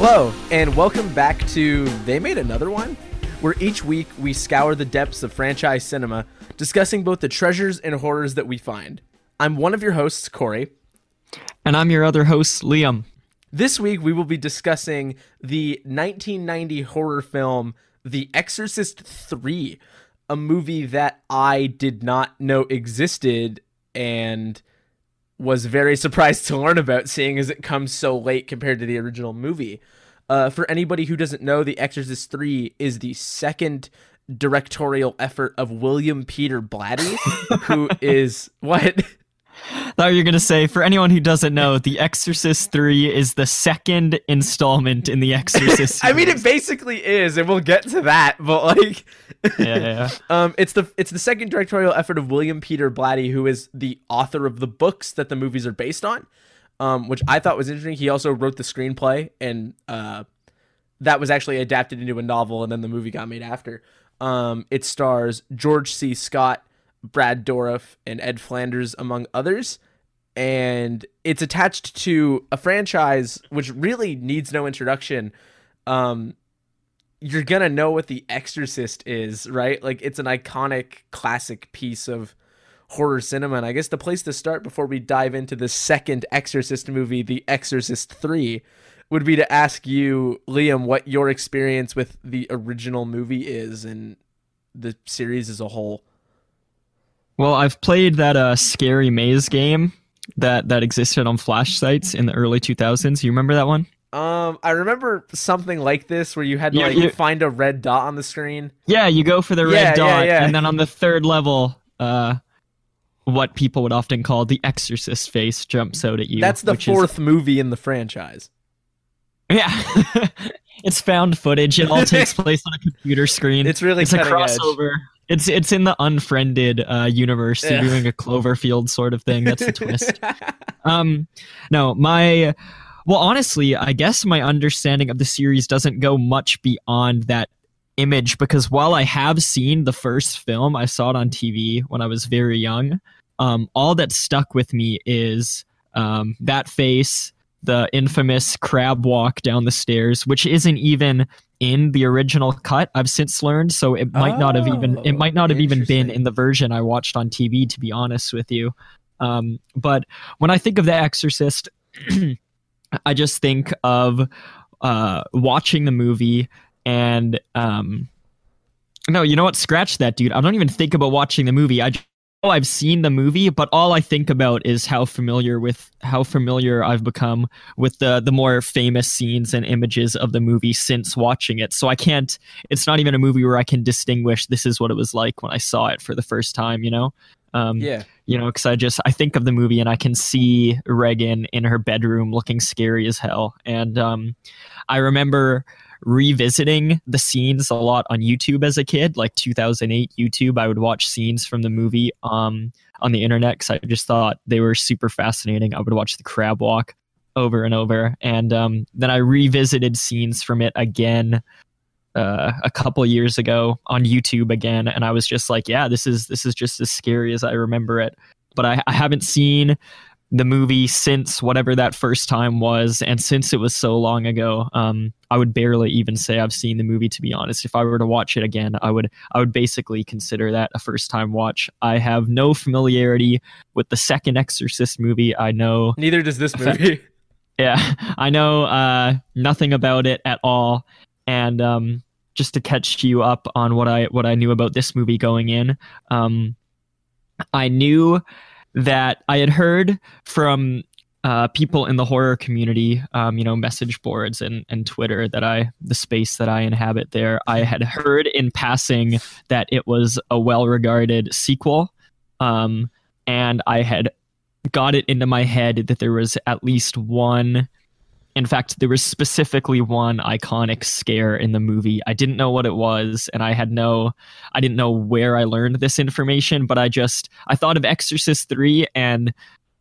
Hello, and welcome back to They Made Another One, where each week we scour the depths of franchise cinema, discussing both the treasures and horrors that we find. I'm one of your hosts, Corey. And I'm your other host, Liam. This week we will be discussing the 1990 horror film The Exorcist 3, a movie that I did not know existed and was very surprised to learn about, seeing as it comes so late compared to the original movie. Uh, for anybody who doesn't know, The Exorcist 3 is the second directorial effort of William Peter Blatty, who is what? Thought you were gonna say, for anyone who doesn't know, The Exorcist Three is the second installment in the Exorcist. I mean, it basically is, and we'll get to that. But like, yeah, yeah. um, it's the it's the second directorial effort of William Peter Blatty, who is the author of the books that the movies are based on. Um, which I thought was interesting. He also wrote the screenplay, and uh, that was actually adapted into a novel, and then the movie got made after. Um, it stars George C. Scott, Brad Dourif, and Ed Flanders, among others. And it's attached to a franchise which really needs no introduction. Um, you're gonna know what The Exorcist is, right? Like it's an iconic, classic piece of horror cinema. And I guess the place to start before we dive into the second Exorcist movie, The Exorcist 3, would be to ask you, Liam, what your experience with the original movie is and the series as a whole. Well, I've played that uh, scary maze game that that existed on flash sites in the early 2000s. You remember that one? Um, I remember something like this where you had to Yeah, like you- find a red dot on the screen. Yeah, you go for the red Yeah, yeah, dot, yeah. and then on the third level, uh, what people would often call the Exorcist face jumps out at you. That's the which is- fourth movie in the franchise. yeah, it's found footage. It all takes place on a computer screen. It's really it's a crossover. edge. It's it's in the unfriended uh, universe. You're Yeah. doing a Cloverfield sort of thing. That's the twist. Um, no, my well, honestly, I guess my understanding of the series doesn't go much beyond that image because while I have seen the first film, I saw it on TV when I was very young. Um, all that stuck with me is um, that face, the infamous crab walk down the stairs, which isn't even in the original cut. I've since learned, so it might not have even it Oh, might not have even been in the version I watched on TV. To be honest with you, um, but when I think of The Exorcist, I just think of uh, watching the movie and um, no, you know what? Scratch that, dude. I don't even think about watching the movie. I I've seen the movie, but all I think about is how familiar with how familiar I've become with the the more famous scenes and images of the movie since watching it. So I can't. It's not even a movie where I can distinguish this is what it was like when I saw it for the first time. You know. Um, yeah. you know because i just i think of the movie and i can see regan in her bedroom looking scary as hell and um, i remember revisiting the scenes a lot on youtube as a kid like 2008 youtube i would watch scenes from the movie um, on the internet because i just thought they were super fascinating i would watch the crab walk over and over and um, then i revisited scenes from it again uh, a couple years ago on YouTube again, and I was just like, yeah, this is this is just as scary as I remember it. But I, I haven't seen the movie since whatever that first time was, and since it was so long ago, um, I would barely even say I've seen the movie. To be honest, if I were to watch it again, I would I would basically consider that a first time watch. I have no familiarity with the second Exorcist movie. I know Neither does this movie. yeah, I know uh, nothing about it at all. And um, just to catch you up on what I what I knew about this movie going in, um, I knew that I had heard from uh, people in the horror community, um, you know, message boards and and Twitter that I the space that I inhabit there. I had heard in passing that it was a well regarded sequel, um, and I had got it into my head that there was at least one in fact there was specifically one iconic scare in the movie. I didn't know what it was and i had no i didn't know where i learned this information but i just i thought of exorcist 3 and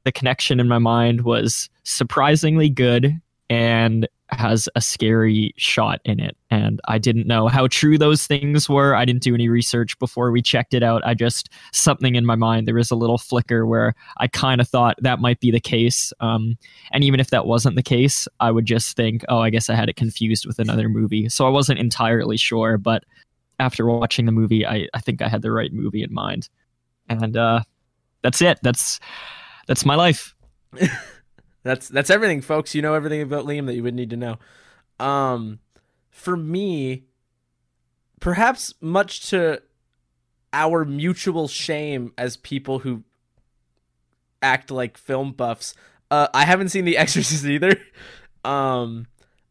the connection in my mind was surprisingly good and has a scary shot in it. And I didn't know how true those things were. I didn't do any research before we checked it out. I just, something in my mind, there was a little flicker where I kind of thought that might be the case. Um, and even if that wasn't the case, I would just think, oh, I guess I had it confused with another movie. So I wasn't entirely sure. But after watching the movie, I, I think I had the right movie in mind. And uh, that's it. That's that's my life. That's that's everything, folks. You know everything about Liam that you would need to know. Um, for me, perhaps much to our mutual shame as people who act like film buffs, uh, I haven't seen The Exorcist either. Um,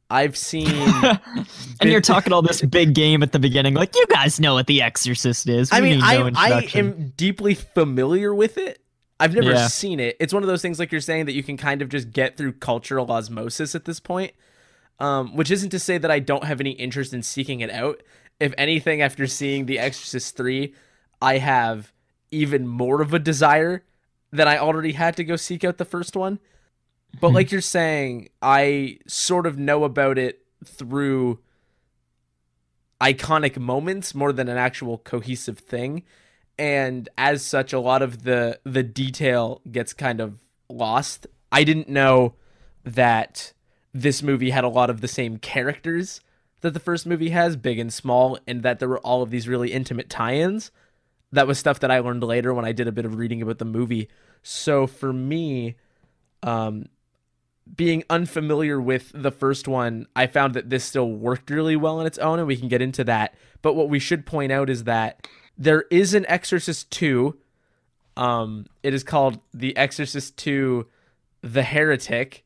I've seen, and you're talking all this big game at the beginning, like you guys know what The Exorcist is. We I mean, need no I I am deeply familiar with it. I've never Yeah. seen it. It's one of those things like you're saying that you can kind of just get through cultural osmosis at this point. Um, which isn't to say that I don't have any interest in seeking it out. If anything, after seeing The Exorcist 3, I have even more of a desire than I already had to go seek out the first one. But like you're saying, I sort of know about it through iconic moments more than an actual cohesive thing and as such a lot of the the detail gets kind of lost. I didn't know that this movie had a lot of the same characters that the first movie has big and small and that there were all of these really intimate tie-ins. That was stuff that i learned later when i did a bit of reading about the movie. So for me um being unfamiliar with the first one, I found that this still worked really well on its own, and we can get into that. But what we should point out is that there is an Exorcist 2. Um, it is called The Exorcist 2 The Heretic,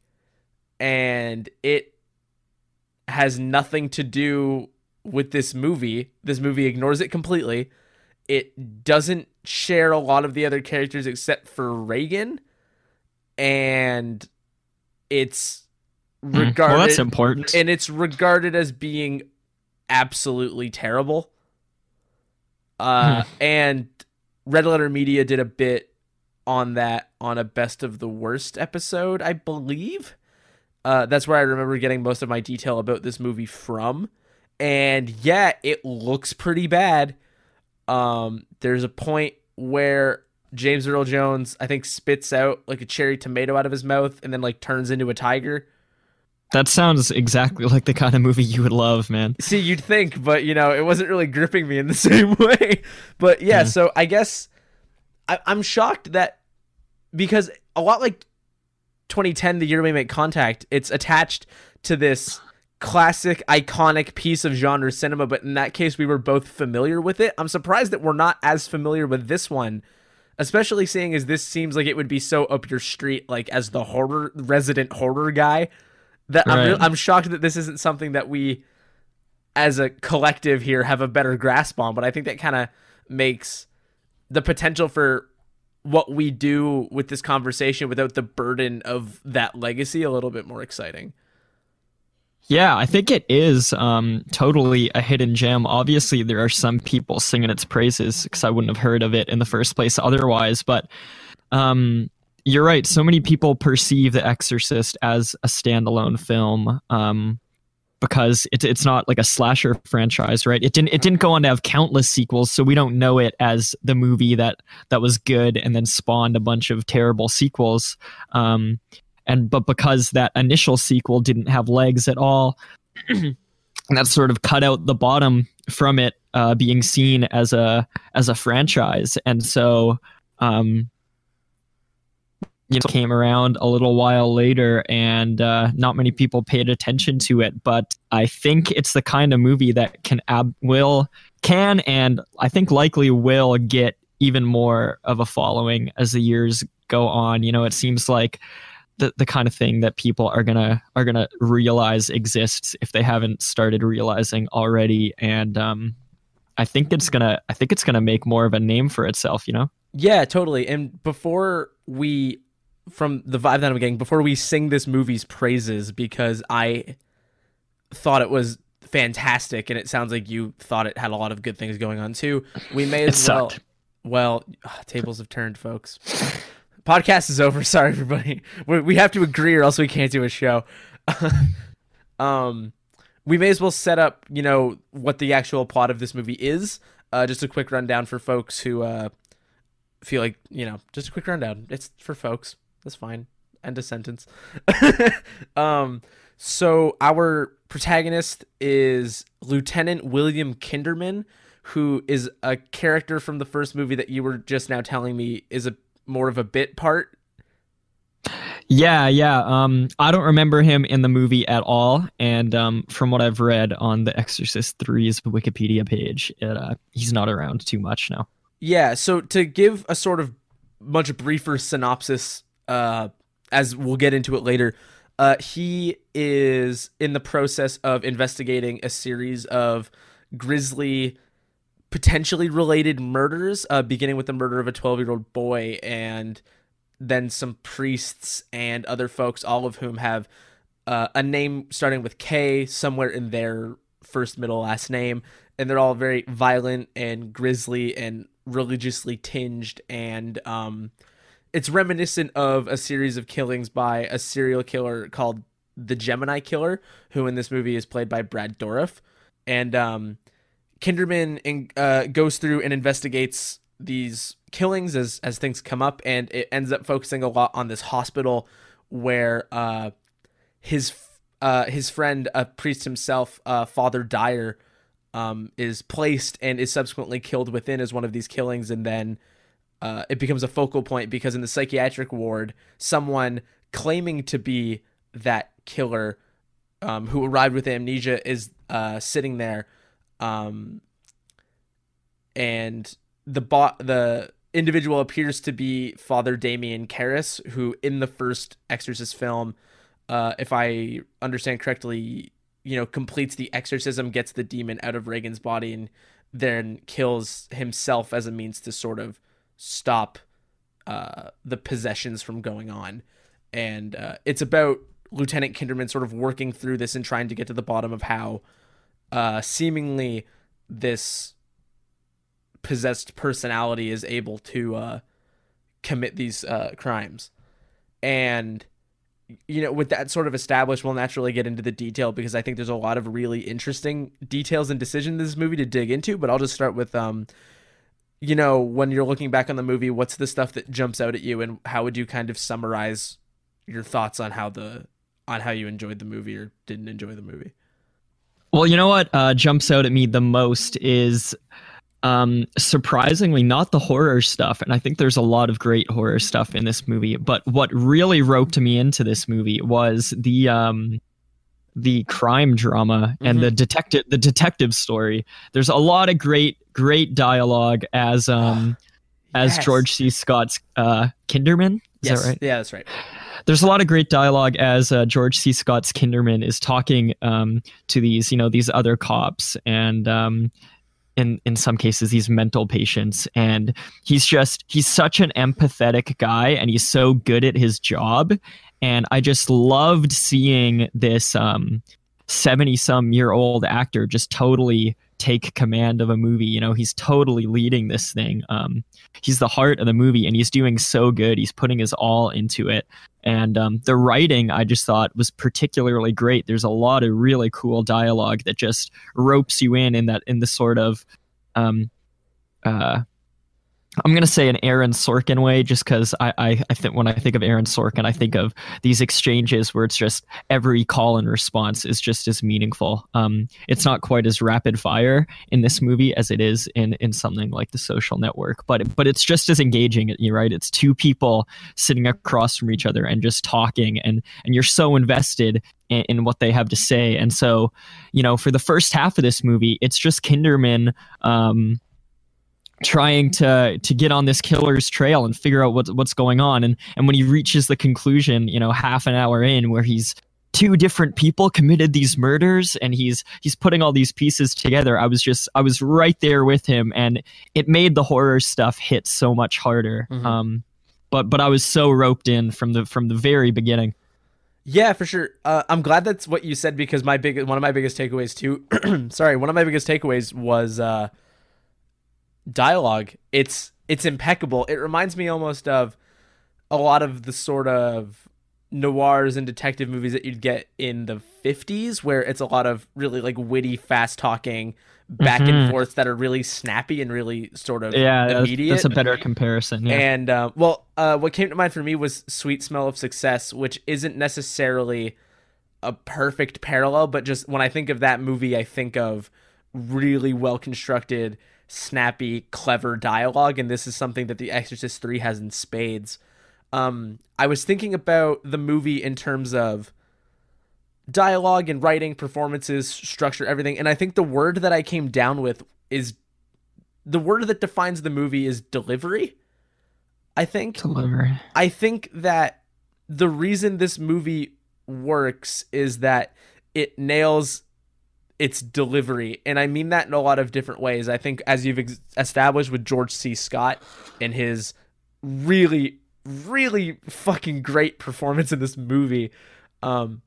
and it has nothing to do with this movie. This movie ignores it completely. It doesn't share a lot of the other characters except for Regan, and it's regarded well, that's important. and it's regarded as being absolutely terrible. Uh, and Red Letter Media did a bit on that on a best of the worst episode, I believe. Uh, that's where I remember getting most of my detail about this movie from. And yeah, it looks pretty bad. Um, there's a point where James Earl Jones, I think, spits out like a cherry tomato out of his mouth and then like turns into a tiger. That sounds exactly like the kind of movie you would love, man. See, you'd think, but you know, it wasn't really gripping me in the same way. But yeah, Yeah. so I guess I, I'm shocked that because a lot like 2010, the year we make contact, it's attached to this classic, iconic piece of genre cinema. But in that case, we were both familiar with it. I'm surprised that we're not as familiar with this one. Especially seeing as this seems like it would be so up your street, like as the horror resident horror guy, that I'm, Right. I'm shocked that this isn't something that we as a collective here have a better grasp on but i think that kind of makes the potential for what we do with this conversation without the burden of that legacy a little bit more exciting Yeah, I think it is um, totally a hidden gem. Obviously, there are some people singing its praises because I wouldn't have heard of it in the first place otherwise. But um, you're right. So many people perceive The Exorcist as a standalone film um, because it's it's not like a slasher franchise, right? It didn't it didn't go on to have countless sequels, so we don't know it as the movie that that was good and then spawned a bunch of terrible sequels. Um, and but because that initial sequel didn't have legs at all and that sort of cut out the bottom from it uh, being seen as a as a franchise and so um you know came around a little while later and uh, not many people paid attention to it but i think it's the kind of movie that can ab- will can and i think likely will get even more of a following as the years go on. You know it seems like the, the kind of thing that people are gonna are gonna realize exists if they haven't started realizing already. And um i think it's gonna i think it's gonna make more of a name for itself you know? Yeah totally. And before we from the vibe that i'm getting before we sing this movie's praises because i thought it was fantastic and it sounds like you thought it had a lot of good things going on too we may as well well ah, tables have turned folks podcast is over sorry everybody we, we have to agree or else we can't do a show Um, we may as well set up, you know, what the actual plot of this movie is. Uh, just a quick rundown for folks who uh, feel like, you know, just a quick rundown. It's for folks. That's fine. End of sentence. um, so our protagonist is Lieutenant William Kinderman, who is a character from the first movie that you were just now telling me is a more of a bit part. Yeah, yeah. Um, I don't remember him in the movie at all, and um, from what I've read on the Exorcist 3's Wikipedia page, it, uh, he's not around too much now. Yeah. So to give a sort of much briefer synopsis, uh, as we'll get into it later, uh, he is in the process of investigating a series of grisly potentially related murders, uh, beginning with the murder of a 12 year old boy and then some priests and other folks, all of whom have uh, a name starting with K somewhere in their first, middle, last name. And they're all very violent and grisly and religiously tinged. And um, it's reminiscent of a series of killings by a serial killer called the Gemini Killer, who in this movie is played by Brad Dourif. And um, Kinderman uh, goes through and investigates these killings as as things come up, and it ends up focusing a lot on this hospital where uh, his uh, his friend, a priest himself, uh, Father Dyer, um, is placed and is subsequently killed within as one of these killings, and then uh, it becomes a focal point because in the psychiatric ward, someone claiming to be that killer um, who arrived with amnesia is uh, sitting there um, and the bot the individual appears to be Father Damien Karras, who in the first Exorcist film, uh, if I understand correctly, you know, completes the exorcism, gets the demon out of Regan's body, and then kills himself as a means to sort of stop uh, the possessions from going on. And uh, it's about Lieutenant Kinderman sort of working through this and trying to get to the bottom of how uh, seemingly this possessed personality is able to uh, commit these uh, crimes. And you know, with that sort of established, we'll naturally get into the detail because I think there's a lot of really interesting details and decisions in this movie to dig into. But I'll just start with, um, you know, when you're looking back on the movie, what's the stuff that jumps out at you, and how would you kind of summarize your thoughts on how the on how you enjoyed the movie or didn't enjoy the movie? Well, you know what uh, jumps out at me the most is um, surprisingly not the horror stuff. And I think there's a lot of great horror stuff in this movie. But what really roped me into this movie was the um, the crime drama and mm-hmm. the detective the detective story. There's a lot of great great dialogue as um yes. as George C. Scott's uh, Kinderman. Is yes. that right? Yeah, that's right there's a lot of great dialogue as uh, George C. Scott's Kinderman is talking um, to these, you know, these other cops and um, in in some cases these mental patients, and he's just he's such an empathetic guy, and he's so good at his job, and I just loved seeing this um, seventy some year old actor just totally take command of a movie. You know, he's totally leading this thing. Um, he's the heart of the movie, and he's doing so good. He's putting his all into it. And um, the writing, I just thought was particularly great. There's a lot of really cool dialogue that just ropes you in in that in the sort of um, uh, I'm gonna say an Aaron Sorkin way, just because I, I, I think when I think of Aaron Sorkin, I think of these exchanges where it's just every call and response is just as meaningful. Um, it's not quite as rapid fire in this movie as it is in in something like The Social Network, but but it's just as engaging. You right? It's two people sitting across from each other and just talking, and and you're so invested in, in what they have to say. And so, you know, for the first half of this movie, it's just Kinderman. Um, trying to to get on this killer's trail and figure out what's what's going on and and when he reaches the conclusion you know half an hour in where he's two different people committed these murders and he's he's putting all these pieces together i was just i was right there with him and it made the horror stuff hit so much harder mm-hmm. um but but i was so roped in from the from the very beginning yeah, for sure. Uh, I'm glad that's what you said because my big one of my biggest takeaways too. sorry, one of my biggest takeaways was uh, dialogue. It's it's impeccable. It reminds me almost of a lot of the sort of noirs and detective movies that you'd get in the 50s where it's a lot of really like witty fast talking back and Mhm. forth that are really snappy and really sort of Yeah, that's, that's a better comparison. Yeah. and uh, well uh, what came to mind for me was sweet smell of success which isn't necessarily a perfect parallel but just when i think of that movie i think of really well constructed snappy clever dialogue and this is something that the exorcist 3 has in spades um, i was thinking about the movie in terms of dialogue and writing performances structure everything and i think the word that i came down with is the word that defines the movie is delivery i think Delivery. I think that the reason this movie works is that it nails its delivery. And I mean that in a lot of different ways. I think, as you've ex- established with George C. Scott and his really, really fucking great performance in this movie, um,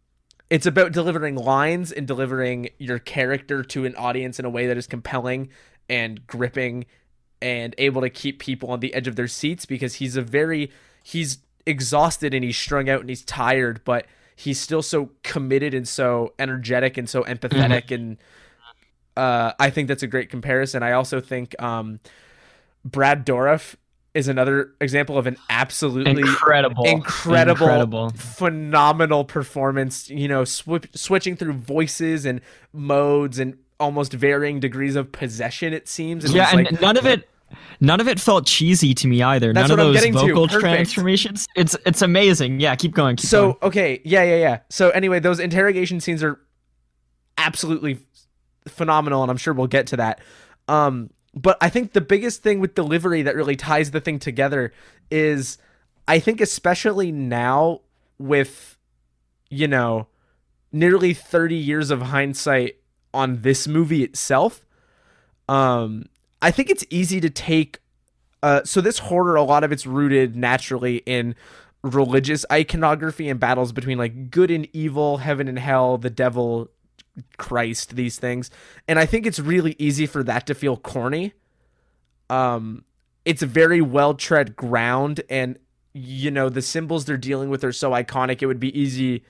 it's about delivering lines and delivering your character to an audience in a way that is compelling and gripping and able to keep people on the edge of their seats because he's a very he's exhausted and he's strung out and he's tired but he's still so committed and so energetic and so empathetic and uh, I think that's a great comparison. I also think um, Brad Dourif is another example of an absolutely Incredible. incredible, Incredible. phenomenal performance. You know, swi- switching through voices and modes and almost varying degrees of possession. It seems. And Yeah, and like, none of it none of it felt cheesy to me either. That's none what of those vocal transformations. It's it's amazing. Yeah, keep going. Keep So going. okay, yeah, yeah, yeah. So anyway, those interrogation scenes are absolutely phenomenal, and I'm sure we'll get to that. Um, but I think the biggest thing with delivery that really ties the thing together is, I think especially now with, you know, nearly 30 years of hindsight on this movie itself. Um, I think it's easy to take. Uh, so this horror, a lot of it's rooted naturally in religious iconography and battles between like good and evil, heaven and hell, the devil, Christ, these things. And I think it's really easy for that to feel corny. Um it's a very well tread ground and you know the symbols they're dealing with are so iconic it would be easy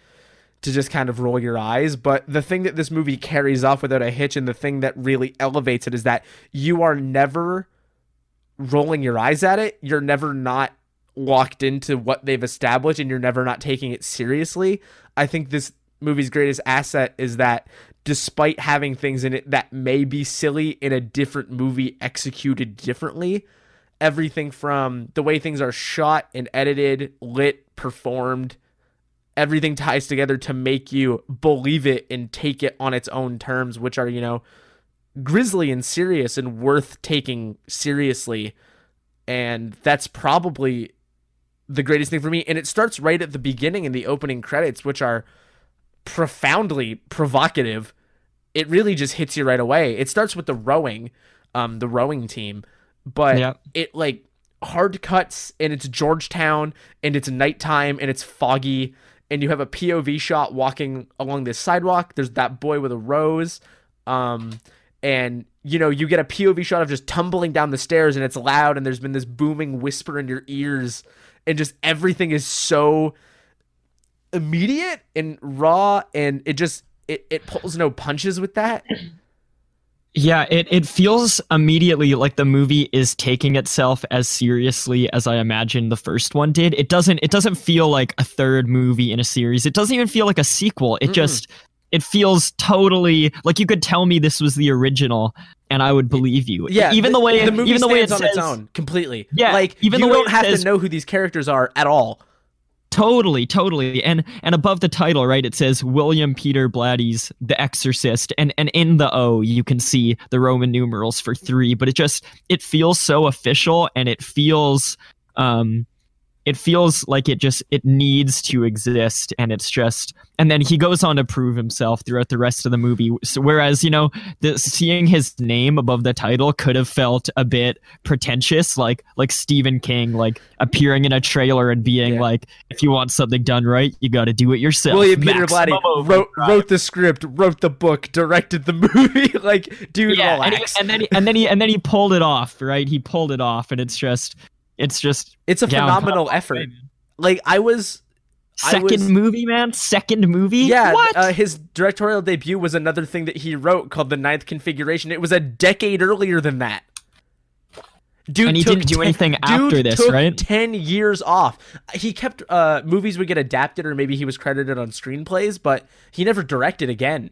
to just kind of roll your eyes but the thing that this movie carries off without a hitch and the thing that really elevates it is that you are never rolling your eyes at it you're never not locked into what they've established and you're never not taking it seriously. I think this movie's greatest asset is that despite having things in it that may be silly in a different movie executed differently, everything from the way things are shot and edited, lit, performed, everything ties together to make you believe it and take it on its own terms, which are, you know, grisly and serious and worth taking seriously. And that's probably the greatest thing for me. And it starts right at the beginning in the opening credits, which are profoundly provocative. It really just hits you right away. It starts with the rowing, um, the rowing team, but Yeah. it like hard cuts and it's Georgetown and it's nighttime and it's foggy and you have a POV shot walking along this sidewalk. There's that boy with a rose. Um, and you know, you get a POV shot of just tumbling down the stairs and it's loud and there's been this booming whisper in your ears and just everything is so immediate and raw and it just it, it pulls no punches with that. Yeah, it, it feels immediately like the movie is taking itself as seriously as I imagined the first one did. It doesn't it doesn't feel like a third movie in a series. It doesn't even feel like a sequel. It Mm-mm. just it feels totally like you could tell me this was the original and I would believe you. Yeah, even the, way the movie even the way it stands on says, its own completely. Yeah, like even you the way don't have says- to know who these characters are at all. Totally, totally. And and above the title, right, it says William Peter Blatty's The Exorcist. And and in the O you can see the Roman numerals for three, but it just it feels so official and it feels um it feels like it just it needs to exist and it's just and then he goes on to prove himself throughout the rest of the movie so whereas you know the, seeing his name above the title could have felt a bit pretentious like like stephen king like appearing in a trailer and being Yeah. like if you want something done right you got to do it yourself William Peter Blatty wrote wrote the script, wrote the book, directed the movie. like, dude, yeah and, he, and then he, and then he and then he pulled it off right he pulled it off and it's just it's just it's a phenomenal effort. like I was I Second was- movie, man. Second movie. Yeah, What? Uh, his directorial debut was another thing that he wrote called The Ninth Configuration. It was a decade earlier than that. Dude And he didn't do 10 anything after this, right? Ten years off. He kept uh, movies would get adapted, or maybe he was credited on screenplays, but he never directed again.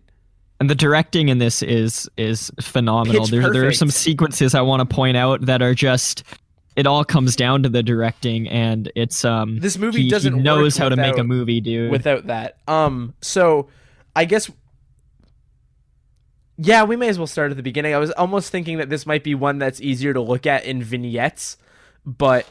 And the directing in this is is phenomenal. There, there are some sequences I want to point out that are just. It all comes down to the directing, and it's um. This movie he, doesn't he knows work how to make a movie, dude. without that. Um, so I guess yeah, we may as well start at the beginning. I was almost thinking that this might be one that's easier to look at in vignettes, but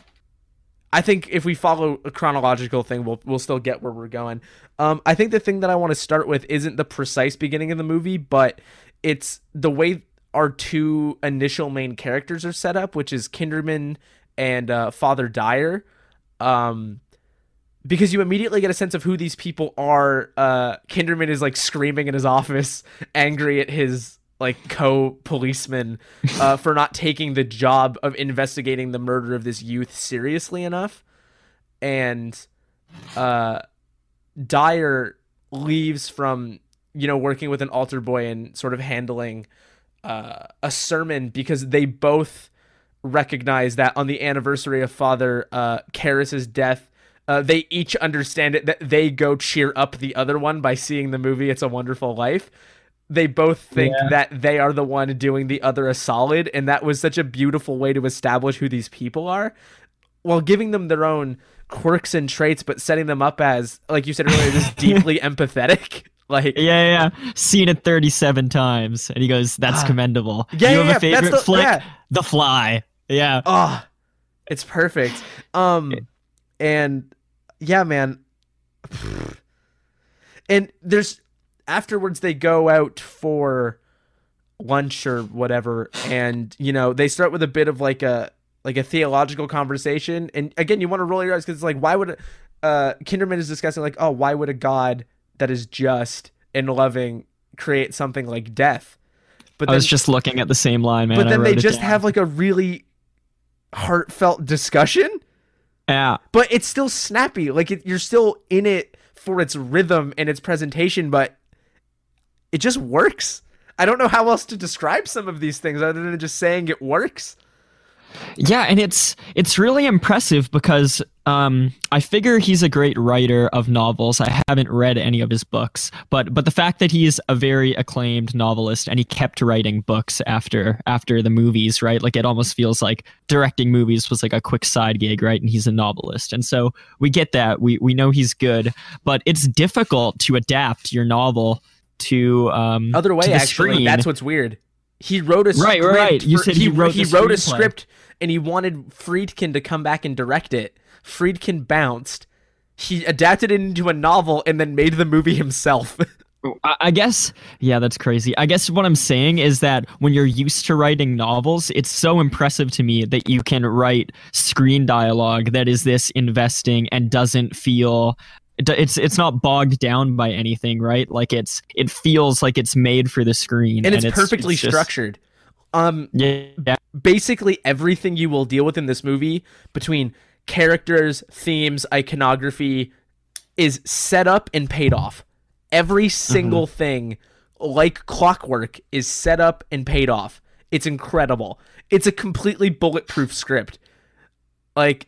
I think if we follow a chronological thing, we'll we'll still get where we're going. Um, I think the thing that I want to start with isn't the precise beginning of the movie, but it's the way our two initial main characters are set up, which is Kinderman and uh, Father Dyer. Um, because you immediately get a sense of who these people are. Uh, Kinderman is like screaming in his office, angry at his like co-policeman uh, for not taking the job of investigating the murder of this youth seriously enough, and uh, Dyer leaves from you know working with an altar boy and sort of handling uh, a sermon because they both recognize that on the anniversary of Father uh, Karras's death, uh, they each understand it that they go cheer up the other one by seeing the movie "It's a Wonderful Life." They both think Yeah. that they are the one doing the other a solid, and that was such a beautiful way to establish who these people are, while giving them their own quirks and traits, but setting them up as, like you said earlier, just deeply empathetic. Like, yeah, yeah, yeah. Seen it 37 times. And he goes, that's Ah. commendable. Yeah, you yeah, have a favorite the- flick? yeah. The Fly. Yeah. oh it's perfect um and yeah man and there's afterwards they go out for lunch or whatever and you know they start with a bit of like a like a theological conversation and again you want to roll your eyes because it's like why would uh kinderman is discussing like oh why would a god that is just and loving create something like death but I was just looking at the same line, man. but then they just down. have like a really heartfelt discussion Yeah. but it's still snappy like it, you're still in it for its rhythm and its presentation but it just works i don't know how else to describe some of these things other than just saying it works Yeah, and it's it's really impressive because um, I figure he's a great writer of novels. I haven't read any of his books, but but the fact that he's a very acclaimed novelist and he kept writing books after after the movies, right? Like it almost feels like directing movies was like a quick side gig, right? And he's a novelist, and so we get that. We we know he's good, but it's difficult to adapt your novel to um other way to actually screen. that's what's weird he wrote a Right, script right. You for- said he wrote he wrote a script and he wanted friedkin to come back and direct it friedkin bounced he adapted it into a novel and then made the movie himself I guess, yeah, that's crazy. I guess what I'm saying is that when you're used to writing novels, it's so impressive to me that you can write screen dialogue that is this investing and doesn't feel it it's it's not bogged down by anything, right? Like it's it feels like it's made for the screen and it's, perfectly just- structured um Yeah, yeah, basically everything you will deal with in this movie between characters, themes, iconography is set up and paid off. Every single thing, like clockwork, is set up and paid off. It's incredible. It's a completely bulletproof script. Like,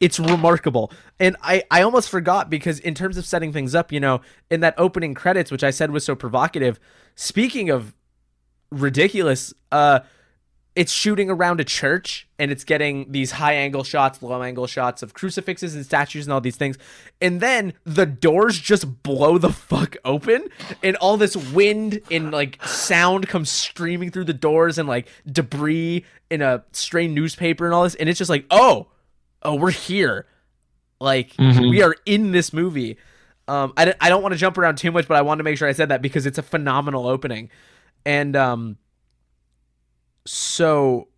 it's remarkable. And I, I almost forgot because, in terms of setting things up, you know, in that opening credits, which I said was so provocative, speaking of ridiculous, uh, it's shooting around a church and it's getting these high angle shots, low angle shots of crucifixes and statues and all these things. And then the doors just blow the fuck open and all this wind and like sound comes streaming through the doors and like debris in a stray newspaper and all this. And it's just like, oh, oh, we're here. Like Mhm. we are in this movie. Um, I, don't- I don't want to jump around too much, but I want to make sure I said that because it's a phenomenal opening. And um, so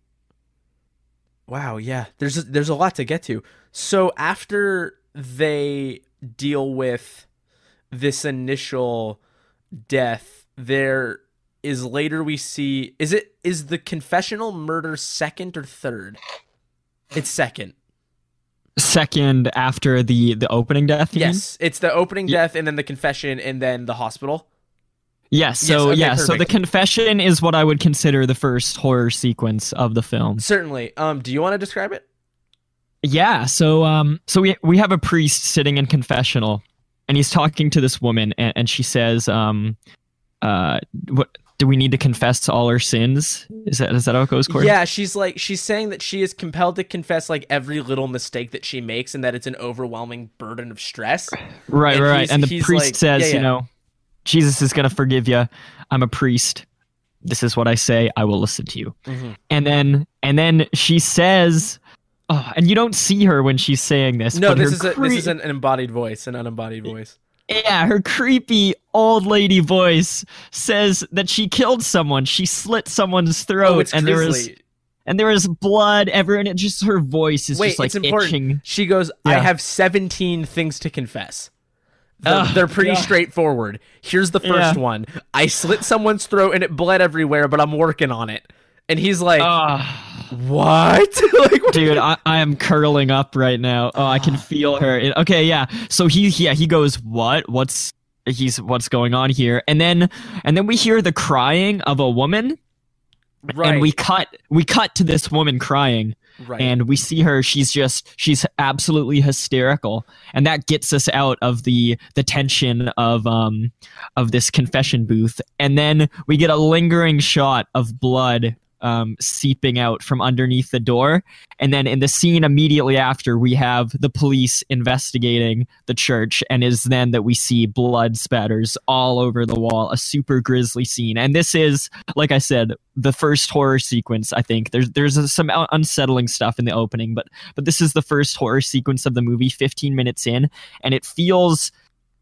wow yeah there's a, there's a lot to get to so after they deal with this initial death there is later we see is it is the confessional murder second or third it's second second after the the opening death. you mean? Yes, it's the opening Yeah. death and then the confession and then the hospital. Yes. So okay, yeah. So the confession is what I would consider the first horror sequence of the film. Certainly. Um, do you want to describe it? Yeah. So um. So we we have a priest sitting in confessional, and he's talking to this woman, and, and she says, um, uh, what do we need to confess to all our sins? Is that is that how it goes, Corey? Yeah, she's like she's saying that she is compelled to confess like every little mistake that she makes and that it's an overwhelming burden of stress. Right. And right. And the priest like- says, yeah, yeah. you know, Jesus is gonna forgive you. I'm a priest. This is what I say. I will listen to you. Mhm. and then and then she says oh, and you don't see her when she's saying this No, this is a, cre- this is an embodied voice, an unembodied voice. Yeah her creepy old lady voice says that she killed someone she slit someone's oh, throat Oh, and there was and there was blood everywhere and it just her voice is Wait, just like it's important. itching She goes, "I have 17 things to confess." They're, Ugh, they're pretty straightforward. Here's the first Yeah. one. I slit someone's throat and it bled everywhere, but I'm working on it. And he's like, "What?" like, dude I, I am curling up right now. Oh i can feel her. Okay yeah. So he yeah he goes what? What's he's what's going on here? And then and then we hear the crying of a woman right, and we cut we cut to this woman crying right. and we see her. She's just she's absolutely hysterical. And that gets us out of the the tension of um of this confession booth. And then we get a lingering shot of blood um, seeping out from underneath the door. And then in the scene immediately after we have the police investigating the church and is then that we see blood spatters all over the wall a super grisly scene. And this is like i said the first horror sequence i think. There's there's some unsettling stuff in the opening but but this is the first horror sequence of the movie 15 minutes in and it feels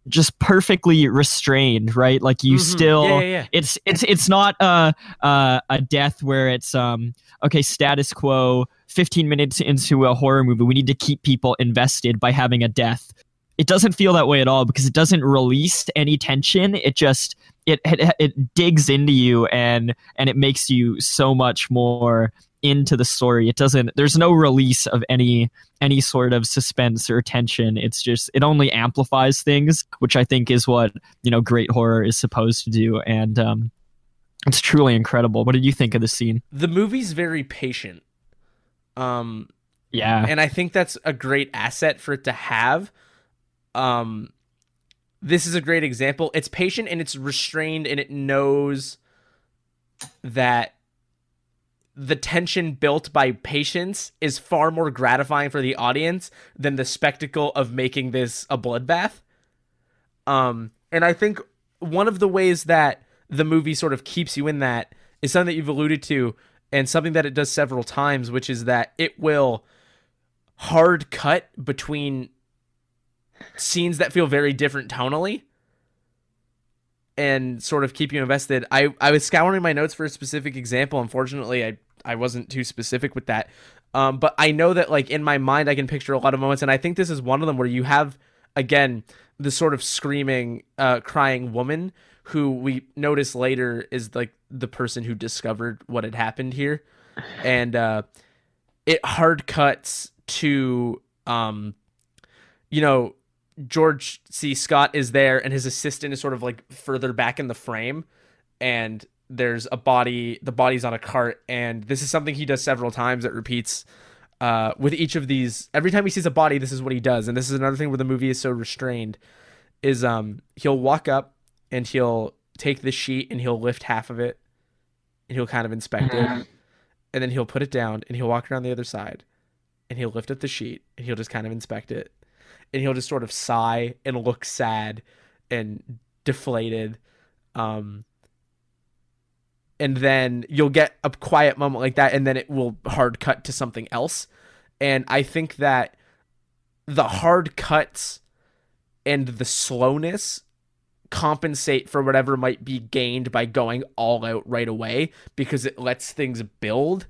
just perfectly restrained right like you Mhm. still yeah, yeah, yeah. it's it's it's not a a, a death where it's um okay status quo 15 minutes into a horror movie we need to keep people invested by having a death it doesn't feel that way at all because it doesn't release any tension it just it it, it digs into you and and it makes you so much more into the story it doesn't there's no release of any any sort of suspense or tension it's just it only amplifies things which i think is what you know great horror is supposed to do and um it's truly incredible what did you think of the scene The movie's very patient. Um, yeah and I think that's a great asset for it to have. Um, this is a great example. It's patient and it's restrained, and it knows that the tension built by patience is far more gratifying for the audience than the spectacle of making this a bloodbath. Um, and I think one of the ways that the movie sort of keeps you in that is something that you've alluded to, and something that it does several times, which is that it will hard cut between scenes that feel very different tonally and sort of keep you invested. I, I was scouring my notes for a specific example. Unfortunately, I, I wasn't too specific with that. Um, but I know that like in my mind I can picture a lot of moments and I think this is one of them where you have again the sort of screaming uh crying woman who we notice later is like the person who discovered what had happened here and uh it hard cuts to um you know George C. Scott is there and his assistant is sort of like further back in the frame and there's a body the body's on a cart and this is something he does several times it repeats uh, with each of these. Every time he sees a body this is what he does. And this is another thing where the movie is so restrained is um he'll walk up and he'll take the sheet and he'll lift half of it and he'll kind of inspect it. And then he'll put it down and he'll walk around the other side and he'll lift up the sheet and he'll just kind of inspect it. And he'll just sort of sigh and look sad and deflated um and then you'll get a quiet moment like that and then it will hard cut to something else and i think that the hard cuts and the slowness compensate for whatever might be gained by going all out right away because it lets things build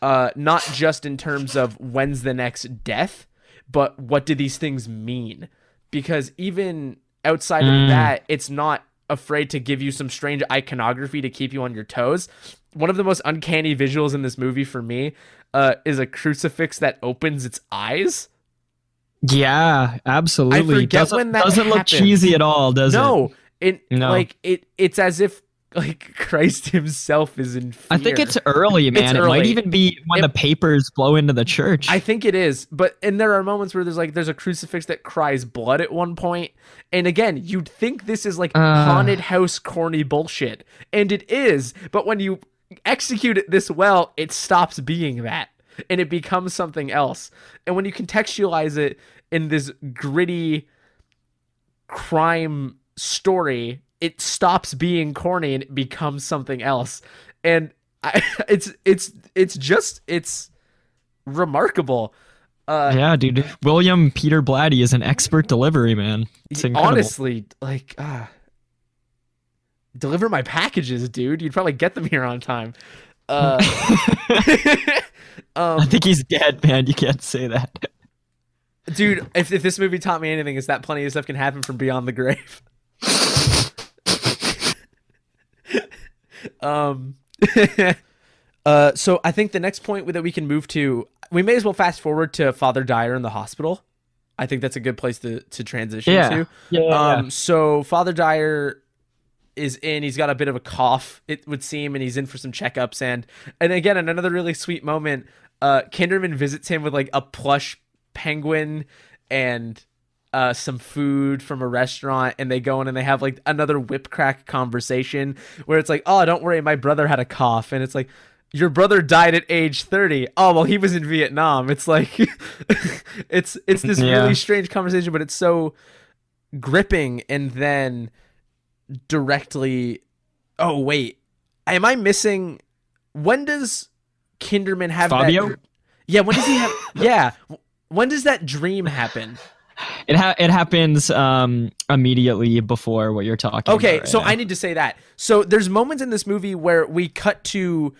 uh not just in terms of when's the next death but what do these things mean because even outside Mm. of that it's not afraid to give you some strange iconography to keep you on your toes one of the most uncanny visuals in this movie for me uh, is a crucifix that opens its eyes Yeah, absolutely. I forget doesn't, when that doesn't look cheesy at all, does it? no, it No. like it. It's as if like Christ Himself is in fear. I think it's early, man. it might early. even be when It- the papers blow into the church. I think it is, but and there are moments where there's like there's a crucifix that cries blood at one point, and again, you'd think this is like Uh. haunted house corny bullshit, and it is, but when you execute it this well, it stops being that, and it becomes something else. And when you contextualize it in this gritty crime story, it stops being corny and it becomes something else. And I, it's it's it's just it's remarkable. Uh, yeah, dude. William Peter Blatty is an expert delivery man. It's incredible. honestly, like, uh, deliver my packages, dude. You'd probably get them here on time. Uh, um, I think he's dead, man. You can't say that. dude, if, if this movie taught me anything, is that plenty of stuff can happen from beyond the grave. Um, uh, so I think the next point that we can move to, we may as well fast forward to Father Dyer in the hospital. I think that's a good place to to transition Yeah. to. Yeah. Um, so Father Dyer is in. He's got a bit of a cough, it would seem, and he's in for some checkups. And and again, in another really sweet moment, uh, Kinderman visits him with like a plush penguin and uh, some food from a restaurant, and they go in and they have like another whip crack conversation where it's like, "Oh, don't worry, my brother had a cough," and it's like. Your brother died at age 30. Oh, well, he was in Vietnam. It's like it's it's this Yeah. really strange conversation, but it's so gripping and then directly oh wait am i missing when does kinderman have Fabio? that yeah when does he have yeah when does that dream happen It ha- it happens um immediately before what you're talking okay about. right so now. i need to say that so there's moments in this movie where we cut to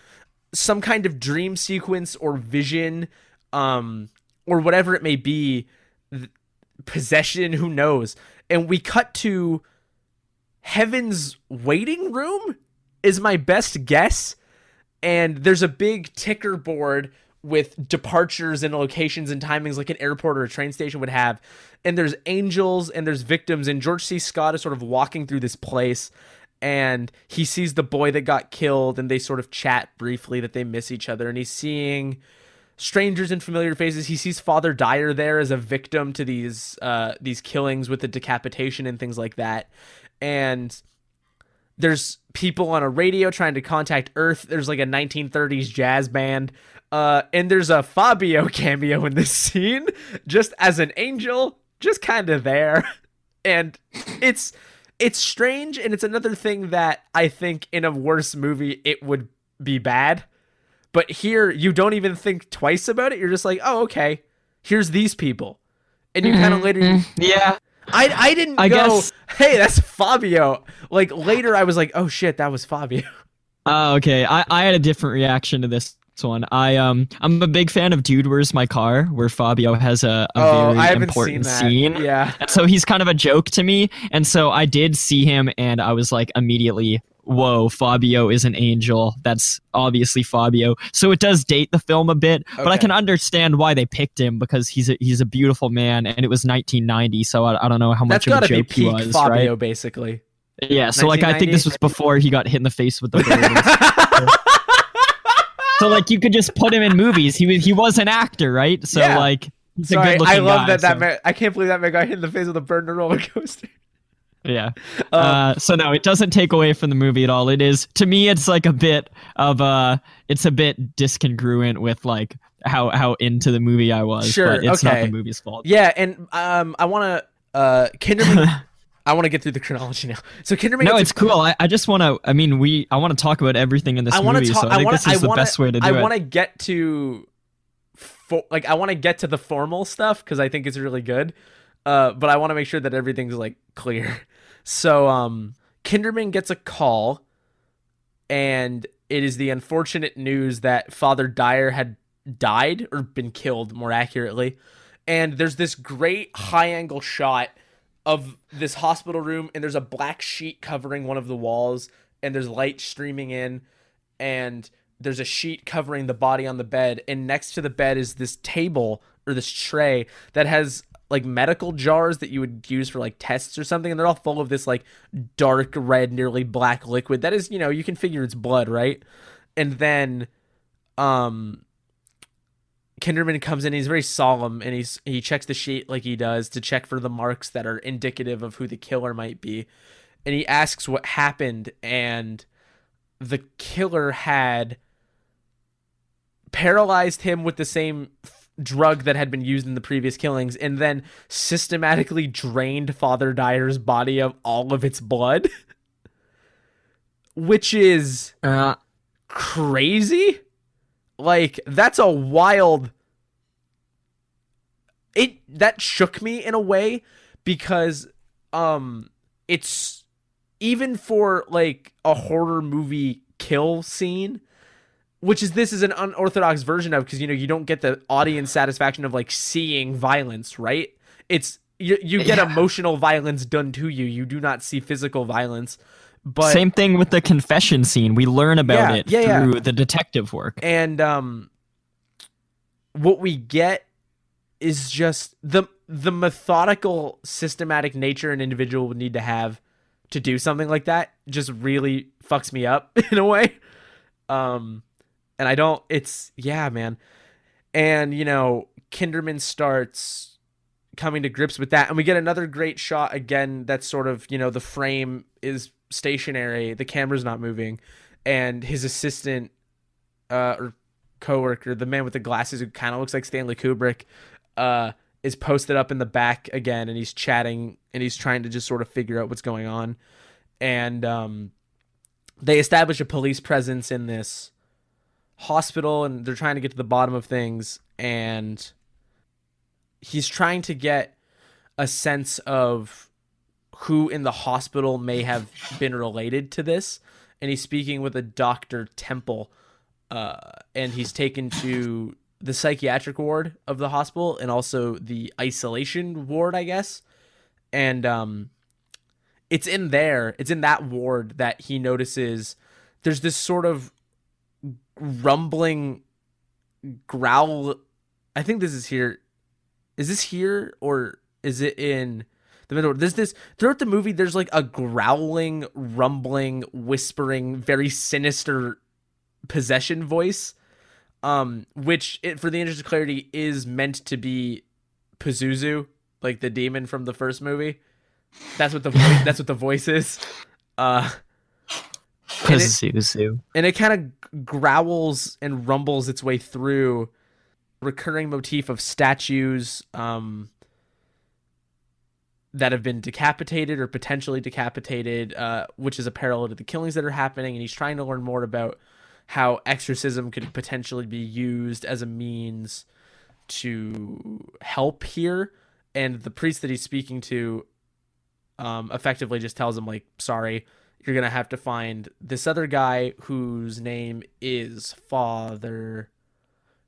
some kind of dream sequence or vision um or whatever it may be th- possession who knows and we cut to heaven's waiting room is my best guess and there's a big ticker board with departures and locations and timings like an airport or a train station would have. And there's angels and there's victims. And george c. Scott is sort of walking through this place and he sees the boy that got killed and they sort of chat briefly that they miss each other. And he's seeing strangers and familiar faces. He sees father dyer there as a victim to these uh these killings with the decapitation and things like that. And there's people on a radio trying to contact Earth. There's like a 1930s jazz band. Uh, and there's a Fabio cameo in this scene, just as an angel, just kind of there. And it's it's strange, and it's another thing that I think in a worse movie it would be bad. But here you don't even think twice about it. You're just like, oh, okay, here's these people. And you kind of later yeah. I I didn't I go, guess- hey, that's Fabio. Like later I was like, oh shit, that was Fabio. Oh, okay. I, I had a different reaction to this one. I um I'm a big fan of Dude, Where's My Car, where Fabio has a, a oh, very I important seen scene. Yeah. And so he's kind of a joke to me. And so I did see him and I was like immediately, whoa, Fabio is an angel. That's obviously Fabio. So it does date the film a bit, but I can understand why they picked him because he's a he's a beautiful man and it was 1990. So I, I don't know how That's much of gotta a be joke he was, Fabio, right? basically. Yeah. So like I think this was before he got hit in the face with the bird. and stuff. so like you could just put him in movies. He was he was an actor, right? So Yeah. like he's a Sorry, good looking I love guy, that that man, I can't believe that man got hit in the face with a a roller coaster. Yeah. Um, uh, so no, it doesn't take away from the movie at all. It is to me, it's like a bit of uh it's a bit discongruent with like how how into the movie I was. Sure, but it's not the movie's fault. yeah, and um I wanna uh Kinderman I wanna get through the chronology now. So Kinderman No, a- it's cool. I, I just want to. I mean, we. I want to talk about everything in this I want movie. to talk. so I I think want this to. is I the want best way to do I it. want to get to, for, like, I want to get to the formal stuff because I think it's really good. Uh, but I want to make sure that everything's like clear. So, um, Kinderman gets a call, and it is the unfortunate news that Father Dyer had died or been killed, more accurately. And there's this great high angle shot of this hospital room, and there's a black sheet covering one of the walls, and there's light streaming in, and there's a sheet covering the body on the bed, and next to the bed is this table or this tray that has like medical jars that you would use for like tests or something and they're all full of this like dark red nearly black liquid that is you know you can figure it's blood right? And then um kinderman comes in he's very solemn and he's he checks the sheet like he does to check for the marks that are indicative of who the killer might be. And he asks what happened and the killer had paralyzed him with the same drug that had been used in the previous killings and then systematically drained Father Dyer's body of all of its blood. Which is Uh, crazy. Like that's a wild it that shook me in a way because um it's even for like a horror movie kill scene which is this is an unorthodox version of because you know you don't get the audience satisfaction of like seeing violence right it's you, you get Yeah. emotional violence done to you you do not see physical violence but Same thing with the confession scene. We learn about Yeah, it yeah, yeah. through the detective work. and um what we get is just the the methodical systematic nature an individual would need to have to do something like that just really fucks me up in a way um and i don't it's yeah man. And you know kinderman starts coming to grips with that. And we get another great shot again that's sort of you know the frame is stationary the camera's not moving and his assistant uh, or coworker, the man with the glasses who kind of looks like Stanley Kubrick, uh, is posted up in the back again, and he's chatting and he's trying to just sort of figure out what's going on, and um, they establish a police presence in this hospital, and they're trying to get to the bottom of things, and he's trying to get a sense of who in the hospital may have been related to this and he's speaking with a Dr. Temple, uh, and he's taken to the psychiatric ward of the hospital and also the isolation ward, I guess. And um, it's in there, it's in that ward that he notices there's this sort of rumbling growl. I think this is here. Is this here or is it in the middle? There's this throughout the movie. There's like a growling, rumbling, whispering, very sinister possession voice, um, which it, for the interest of clarity is meant to be Pazuzu, like the demon from the first movie. That's what the voice. that's what the voice is. Uh, And it- and it kind of growls and rumbles its way through recurring motif of statues um that have been decapitated or potentially decapitated uh which is a parallel to the killings that are happening. And he's trying to learn more about how exorcism could potentially be used as a means to help here. And the priest that he's speaking to um effectively just tells him like sorry you're gonna have to find this other guy whose name is Father,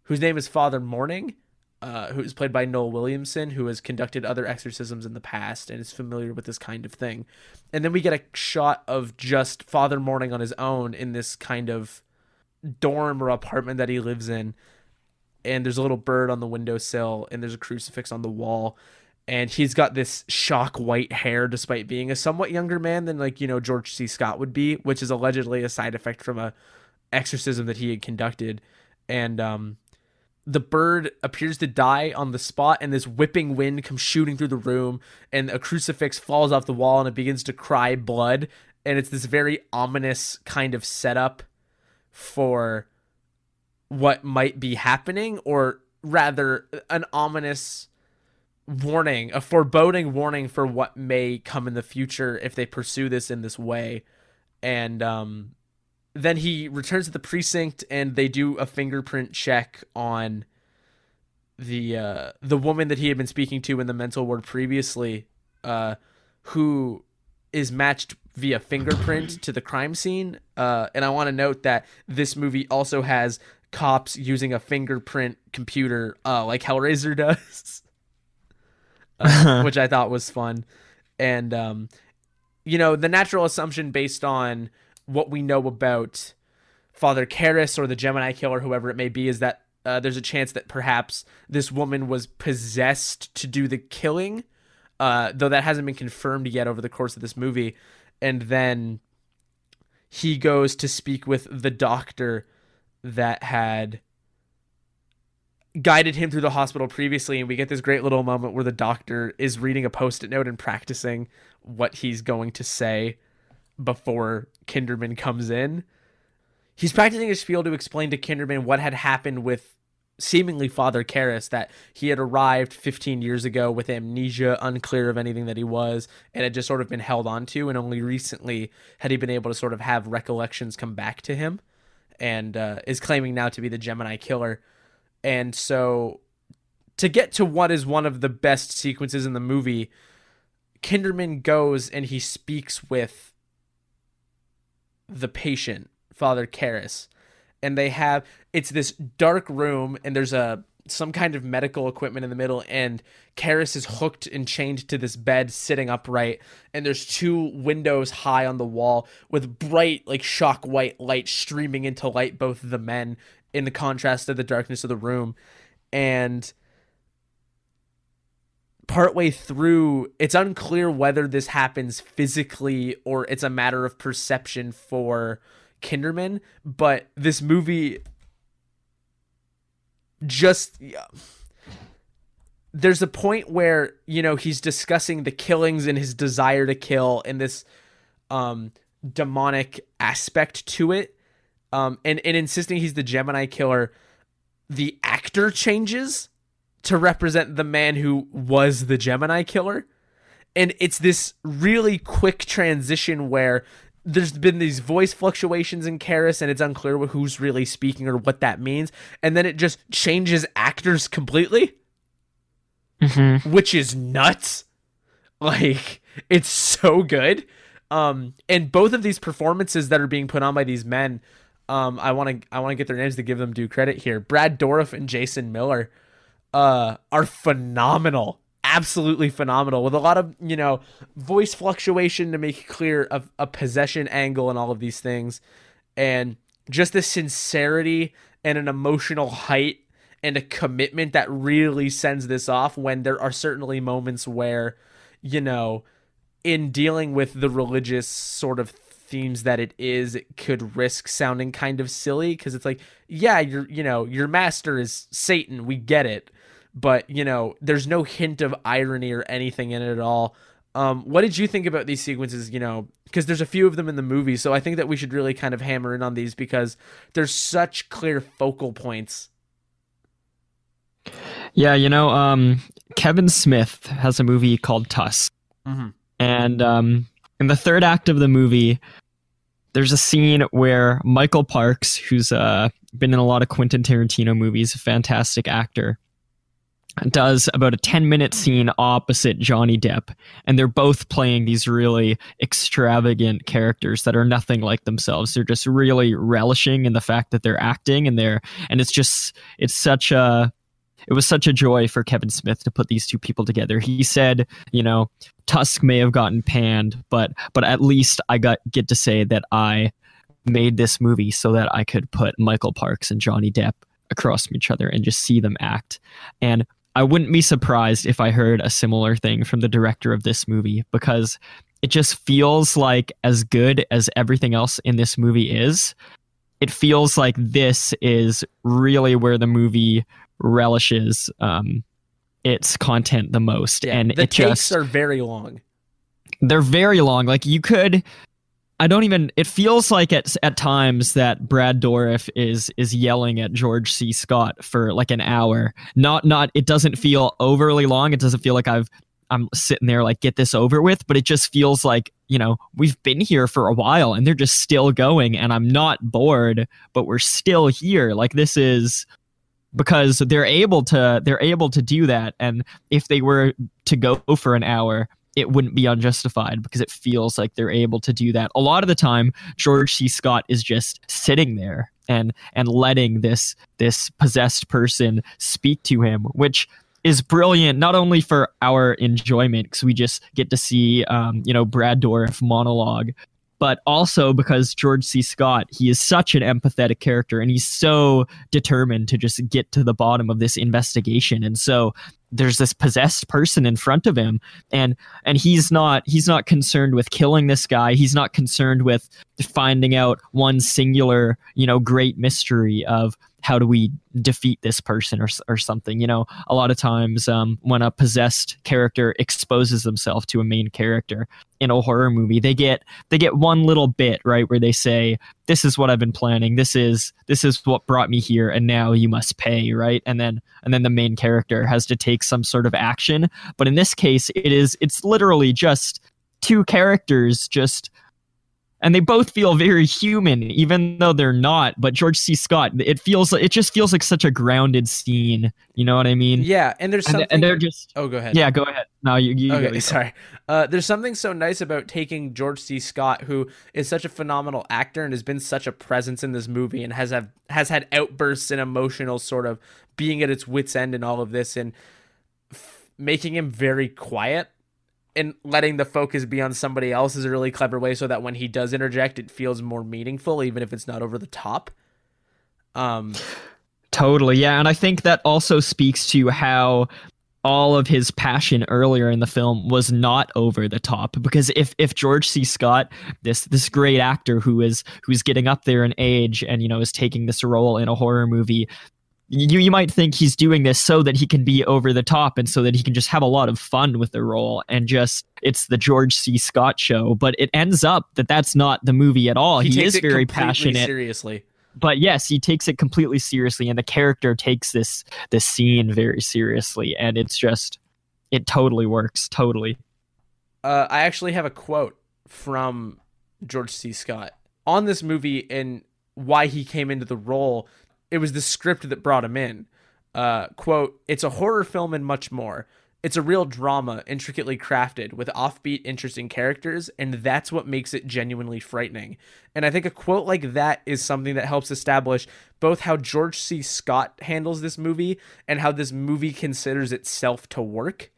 whose name is Father Morning, uh, who's played by Noel Williamson, who has conducted other exorcisms in the past and is familiar with this kind of thing. And then we get a shot of just Father Morning on his own in this kind of dorm or apartment that he lives in. And there's a little bird on the windowsill, and there's a crucifix on the wall and he's got this shock white hair despite being a somewhat younger man than like you know George C. Scott would be, which is allegedly a side effect from a exorcism that he had conducted. And um, the bird appears to die on the spot, and this whipping wind comes shooting through the room, and a crucifix falls off the wall, and it begins to cry blood. And it's this very ominous kind of setup for what might be happening, or rather, an ominous warning, a foreboding warning for what may come in the future if they pursue this in this way. And um, then he returns to the precinct, and they do a fingerprint check on the uh, the woman that he had been speaking to in the mental ward previously, uh, who is matched via fingerprint to the crime scene. Uh, and I want to note that this movie also has cops using a fingerprint computer, uh, like Hellraiser does uh, which I thought was fun. And um, you know, the natural assumption based on what we know about Father Karras or the Gemini killer, whoever it may be, is that uh, there's a chance that perhaps this woman was possessed to do the killing, uh, though that hasn't been confirmed yet over the course of this movie. And then he goes to speak with the doctor that had guided him through the hospital previously and we get this great little moment where the doctor is reading a post-it note and practicing what he's going to say before Kinderman comes in. He's practicing his spiel to explain to Kinderman what had happened with seemingly Father Karras, that he had arrived 15 years ago with amnesia, unclear of anything that he was, and had just sort of been held onto, and only recently had he been able to sort of have recollections come back to him, and uh, is claiming now to be the Gemini killer. And so, to get to what is one of the best sequences in the movie, Kinderman goes and he speaks with the patient, Father Karras, and they have it's this dark room, and there's a some kind of medical equipment in the middle, and Karras is hooked and chained to this bed, sitting upright, and there's two windows high on the wall with bright, like shock white light streaming into light both the men in the contrast of the darkness of the room, and partway through, it's unclear whether this happens physically or it's a matter of perception for Kinderman, but this movie just yeah. there's a point where, you know, he's discussing the killings and his desire to kill and this um demonic aspect to it. Um and, and insisting he's the Gemini killer, the actor changes to represent the man who was the Gemini killer. And it's this really quick transition where there's been these voice fluctuations in Karras, and it's unclear who's really speaking or what that means. And then it just changes actors completely, Mm-hmm. which is nuts. Like it's so good. Um, and both of these performances that are being put on by these men, um, I want to I want to get their names to give them due credit here. Brad Dourif and Jason Miller, uh, are phenomenal. Absolutely phenomenal. With a lot of you know voice fluctuation to make clear of a possession angle and all of these things. And just the sincerity and an emotional height and a commitment that really sends this off when there are certainly moments where you know in dealing with the religious sort of themes that it is it could risk sounding kind of silly because it's like yeah your you know your master is satan we get it. But you know there's no hint of irony or anything in it at all. Um, what did you think about these sequences you know? Because there's a few of them in the movie so i think that we should really kind of hammer in on these because there's such clear focal points. Yeah, you know, um, Kevin Smith has a movie called Tusk, Mhm. and um, in the third act of the movie, there's a scene where Michael Parks, who's uh, been in a lot of Quentin Tarantino movies, a fantastic actor, does about a 10 minute scene opposite Johnny Depp. And they're both playing these really extravagant characters that are nothing like themselves. They're just really relishing in the fact that they're acting and they're, and it's just, it's such a, it was such a joy for Kevin Smith to put these two people together. He said, you know, Tusk may have gotten panned, but but at least I got get to say that I made this movie so that I could put Michael Parks and Johnny Depp across from each other and just see them act. And I wouldn't be surprised if I heard a similar thing from the director of this movie because it just feels like as good as everything else in this movie is. It feels like this is really where the movie relishes um, its content the most, and the it takes just are very long they're very long. Like you could, I don't even. It feels like at at times that Brad Dourif is is yelling at George C. Scott for like an hour. Not not. It doesn't feel overly long. It doesn't feel like I've. I'm sitting there like get this over with, but it just feels like you know we've been here for a while and they're just still going, and I'm not bored, but we're still here. Like this is because they're able to they're able to do that, and if they were to go for an hour, it wouldn't be unjustified because it feels like they're able to do that. A lot of the time, George C. Scott is just sitting there and and letting this this possessed person speak to him, which is brilliant not only for our enjoyment because we just get to see um, you know Brad Dourif monologue but also because George C. Scott, he is such an empathetic character and he's so determined to just get to the bottom of this investigation. And so there's this possessed person in front of him and and he's not he's not concerned with killing this guy he's not concerned with finding out one singular you know great mystery of how do we defeat this person or, or something you know a lot of times um, when a possessed character exposes themselves to a main character in a horror movie they get they get one little bit right where they say this is what i've been planning. This is this is what brought me here and now you must pay right? And then and then the main character has to take some sort of action. But in this case it is it's literally just two characters just and they both feel very human even though they're not but george c. Scott it feels it just feels like such a grounded scene you know what i mean? Yeah and there's something and, and they're just oh go ahead. Yeah go ahead. No you, you okay go, sorry. Uh, there's something so nice about taking george c. Scott who is such a phenomenal actor and has been such a presence in this movie and has have has had outbursts and emotional sort of being at its wits end in all of this and f- making him very quiet and letting the focus be on somebody else is a really clever way so that when he does interject it feels more meaningful even if it's not over the top um totally yeah and i think that also speaks to how all of his passion earlier in the film was not over the top because if if George C. Scott, this this great actor who is who's getting up there in age and you know is taking this role in a horror movie, you you might think he's doing this so that he can be over the top and so that he can just have a lot of fun with the role and just it's the George C. Scott show. But it ends up that that's not the movie at all. He, he is very passionate. seriously But yes, he takes it completely seriously, and the character takes this this scene very seriously, and it's just it totally works. Totally. uh, i actually have a quote from george c scott on this movie and why he came into the role it was the script that brought him in. Uh, quote it's a horror film and much more. It's a real drama intricately crafted with offbeat interesting characters and that's what makes it genuinely frightening. And i think a quote like that is something that helps establish both how george c. Scott handles this movie and how this movie considers itself to work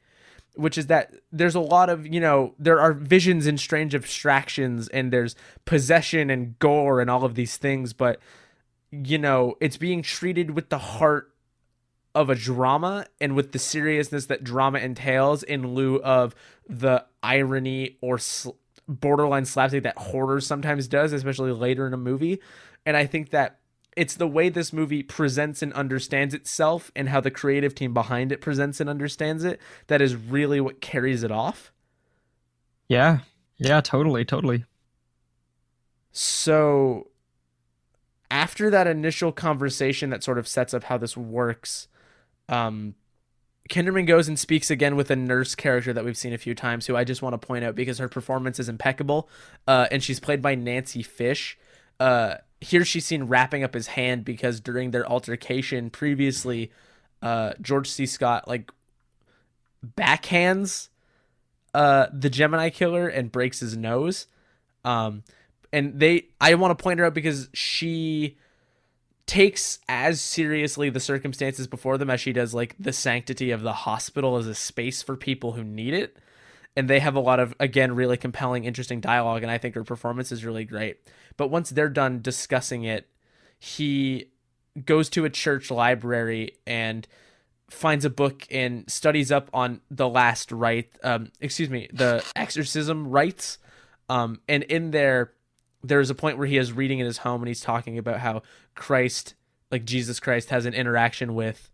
which is that there's a lot of you know there are visions and strange abstractions and there's possession and gore and all of these things but you know it's being treated with the heart of a drama and with the seriousness that drama entails in lieu of the irony or sl- borderline slapstick that horror sometimes does especially later in a movie and i think that it's the way this movie presents and understands itself and how the creative team behind it presents and understands it that is really what carries it off Yeah. Yeah. Totally. Totally. So after that initial conversation that sort of sets up how this works, um Kinderman goes and speaks again with a nurse character that we've seen a few times, who I just want to point out because her performance is impeccable. Uh, and she's played by Nancy Fish. Uh, here she's seen wrapping up his hand because during their altercation previously, uh, George C. Scott like backhands uh, the Gemini killer and breaks his nose. Um, and they, I want to point her out because she takes as seriously the circumstances before them as she does like the sanctity of the hospital as a space for people who need it. And they have a lot of again really compelling, interesting dialogue, and I think her performance is really great. But once they're done discussing it, he goes to a church library and finds a book and studies up on the last rite um excuse me the exorcism rites um and in there there's a point where he is reading in his home and he's talking about how Christ like Jesus Christ has an interaction with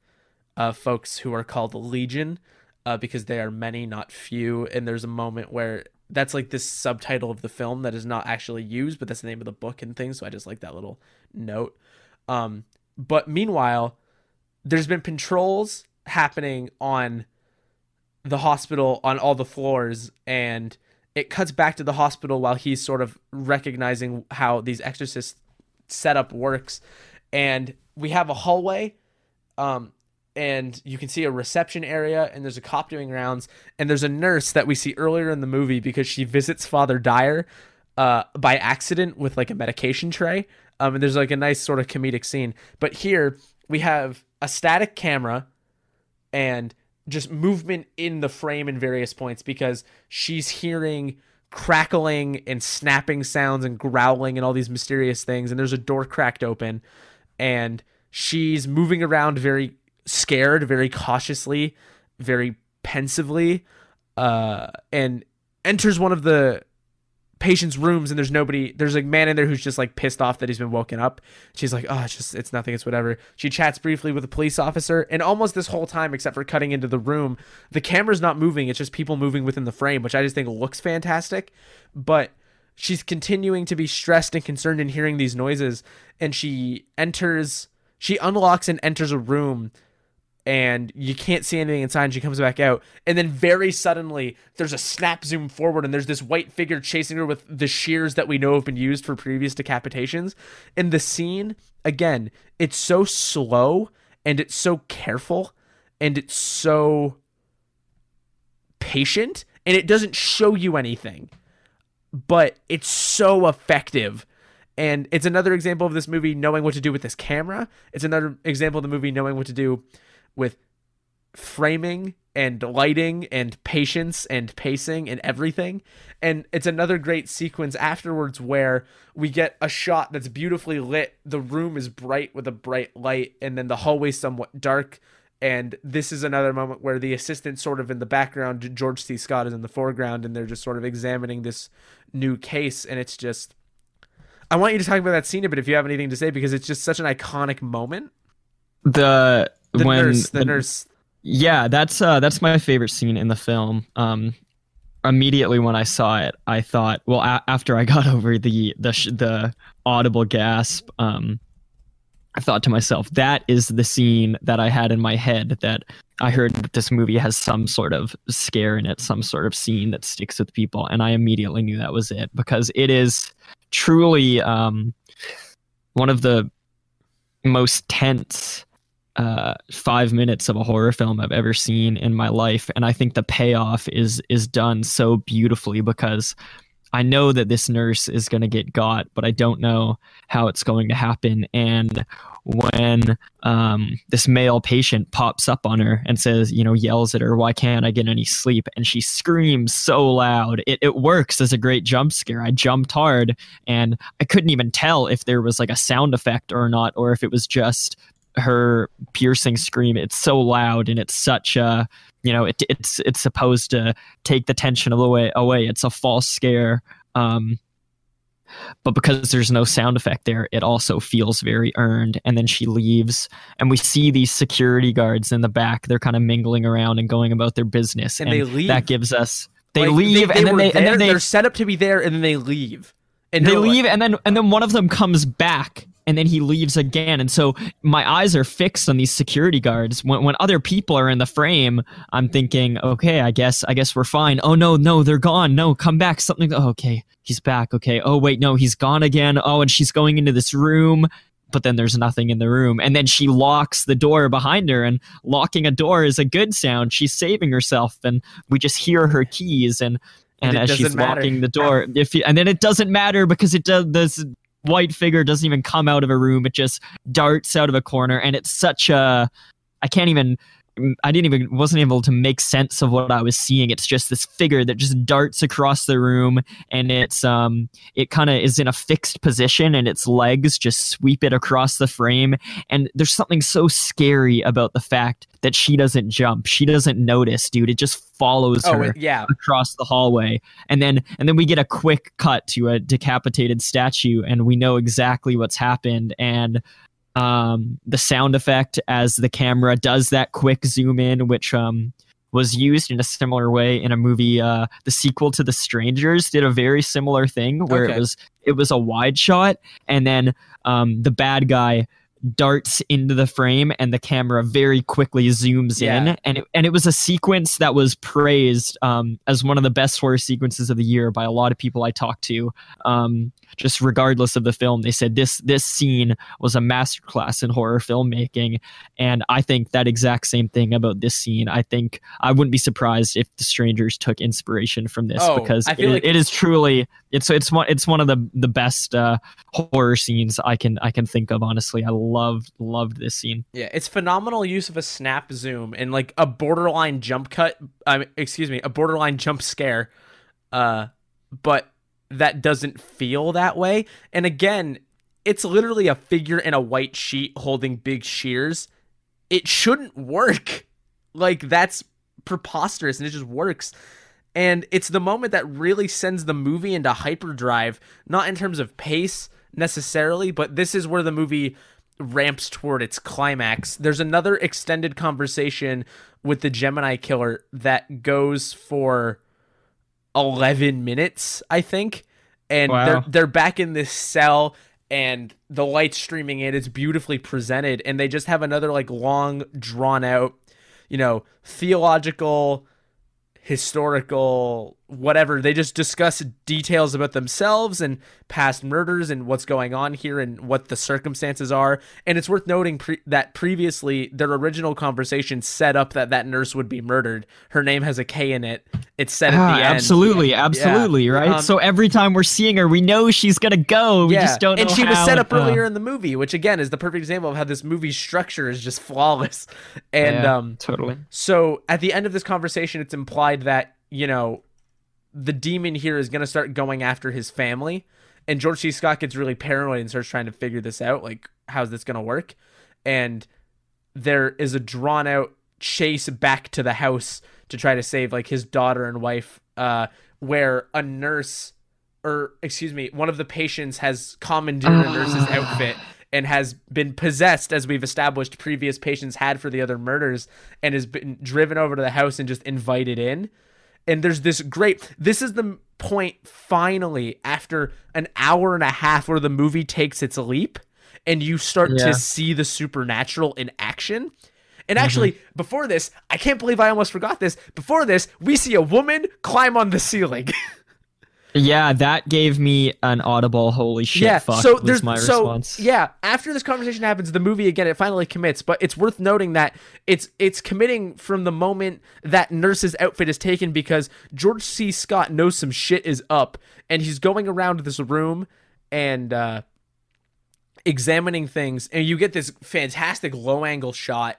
uh folks who are called the legion uh because they are many not few. And there's a moment where that's like this subtitle of the film that is not actually used but that's the name of the book and things. So I just like that little note. Um but meanwhile there's been patrols happening on the hospital on all the floors and it cuts back to the hospital while he's sort of recognizing how these exorcist setup works. And we have a hallway um and you can see a reception area and there's a cop doing rounds and there's a nurse that we see earlier in the movie because she visits father dyer uh, by accident with like a medication tray. Um, and there's like a nice sort of comedic scene. But here we have a static camera and just movement in the frame in various points because she's hearing crackling and snapping sounds and growling and all these mysterious things. And there's a door cracked open and she's moving around very scared very cautiously very pensively uh, and enters one of the patient's rooms and there's nobody there's a man in there who's just like pissed off that he's been woken up. She's like oh it's just it's nothing it's whatever. She chats briefly with a police officer and almost this whole time except for cutting into the room the camera's not moving it's just people moving within the frame which i just think looks fantastic. But she's continuing to be stressed and concerned in hearing these noises and she enters she unlocks and enters a room and you can't see anything inside and she comes back out and then very suddenly there's a snap zoom forward and there's this white figure chasing her with the shears that we know have been used for previous decapitations. And the scene again it's so slow and it's so careful and it's so patient and it doesn't show you anything but it's so effective. And it's another example of this movie knowing what to do with this camera. It's another example of the movie knowing what to do with framing and lighting and patience and pacing and everything. And it's another great sequence afterwards where we get a shot that's beautifully lit. The room is bright with a bright light, and then the hallway somewhat dark. And this is another moment where the assistant sort of in the background, George C. Scott is in the foreground, and they're just sort of examining this new case. And it's just, I want you to talk about that scene a bit if you have anything to say, because it's just such an iconic moment. The The when nurse, the, the- nurse Yeah, that's uh that's my favorite scene in the film. Um immediately when I saw it, I thought, well a- after I got over the the sh- the audible gasp, um I thought to myself, that is the scene that I had in my head that I heard that this movie has some sort of scare in it, some sort of scene that sticks with people, and I immediately knew that was it because it is truly um one of the most tense uh, five minutes of a horror film I've ever seen in my life, and I think the payoff is is done so beautifully because I know that this nurse is going to get got, but I don't know how it's going to happen. And when um, this male patient pops up on her and says, you know, yells at her, "Why can't I get any sleep?" and she screams so loud, it it works as a great jump scare. I jumped hard, and I couldn't even tell if there was like a sound effect or not, or if it was just her piercing scream it's so loud and it's such a you know it, it's it's supposed to take the tension away away. It's a false scare um but because there's no sound effect there it also feels very earned. And then she leaves and we see these security guards in the back. They're kind of mingling around and going about their business. And they leave. that gives us they Like, leave and then they there, and then they they're set up to be there and then they leave. And they you're like- leave and then and then one of them comes back and then he leaves again. And so my eyes are fixed on these security guards. When when other people are in the frame i'm thinking okay i guess i guess we're fine. Oh no no they're gone. No come back. Something oh, okay he's back. Okay. Oh wait no he's gone again. Oh and she's going into this room but then there's nothing in the room. And then she locks the door behind her and locking a door is a good sound. She's saving herself and we just hear her keys and And and, as she's matter. locking the door if you, and then it doesn't matter because it does this white figure doesn't even come out of a room. It just darts out of a corner and it's such a i can't even i didn't even wasn't able to make sense of what i was seeing. It's just this figure that just darts across the room and it's um it kind of is in a fixed position and its legs just sweep it across the frame. And there's something so scary about the fact that she doesn't jump. She doesn't notice dude. It just follows oh her yeah. across the hallway. And then and then we get a quick cut to a decapitated statue and we know exactly what's happened. And um the sound effect as the camera does that quick zoom in which um was used in a similar way in a movie uh the sequel to the strangers did a very similar thing where Okay. it was it was a wide shot and then um the bad guy darts into the frame and the camera very quickly zooms Yeah. in and it, and it was a sequence that was praised um, as one of the best horror sequences of the year by a lot of people I talked to um, just regardless of the film they said this this scene was a masterclass in horror filmmaking. And I think that exact same thing about this scene. I think I wouldn't be surprised if the strangers took inspiration from this Oh, because it, like- it is truly it's it's one it's one of the the best uh, horror scenes I can I can think of honestly. I loved loved this scene. Yeah, it's phenomenal use of a snap zoom and like a borderline jump cut. Mean, excuse me, a borderline jump scare, uh, but that doesn't feel that way. And again, it's literally a figure in a white sheet holding big shears. It shouldn't work. Like that's preposterous and it just works. And it's the moment that really sends the movie into hyperdrive, not in terms of pace necessarily, but this is where the movie ramps toward its climax. There's another extended conversation with the Gemini killer that goes for 11 minutes, I think. And Wow. they're they're back in this cell and the lights streaming in. It's beautifully presented and they just have another like long drawn out, you know, theological historical whatever they just discuss details about themselves and past murders and what's going on here and what the circumstances are. And it's worth noting pre- that previously their original conversation set up that that nurse would be murdered. Her name has a k in it. It's said at Ah, the end. absolutely, absolutely, right? Um, so every time we're seeing her, we know she's gonna go. We just don't know and she was set up uh, earlier in the movie which again is the perfect example of how this movie's structure is just flawless. And yeah, um totally. so at the end of this conversation, it's implied that, you know, the demon here is going to start going after his family. And George C. Scott gets really paranoid and starts trying to figure this out. Like, how's this going to work? And there is a drawn out chase back to the house to try to save, like, his daughter and wife, uh, where a nurse, or excuse me, one of the patients has commandeered a nurse's outfit and has been possessed, as we've established previous patients had for the other murders, and has been driven over to the house and just invited in. And there's this great. This is the point finally after an hour and a half where the movie takes its leap, and you start Yeah. to see the supernatural in action. And mm-hmm. actually, before this, I can't believe I almost forgot this. Before this, we see a woman climb on the ceiling. Yeah, that gave me an audible holy shit yeah, fuck so was there's my so response. yeah. After this conversation happens, the movie again it finally commits. But it's worth noting that it's it's committing from the moment that nurse's outfit is taken because George C. Scott knows some shit is up, and he's going around this room and uh, examining things, and you get this fantastic low angle shot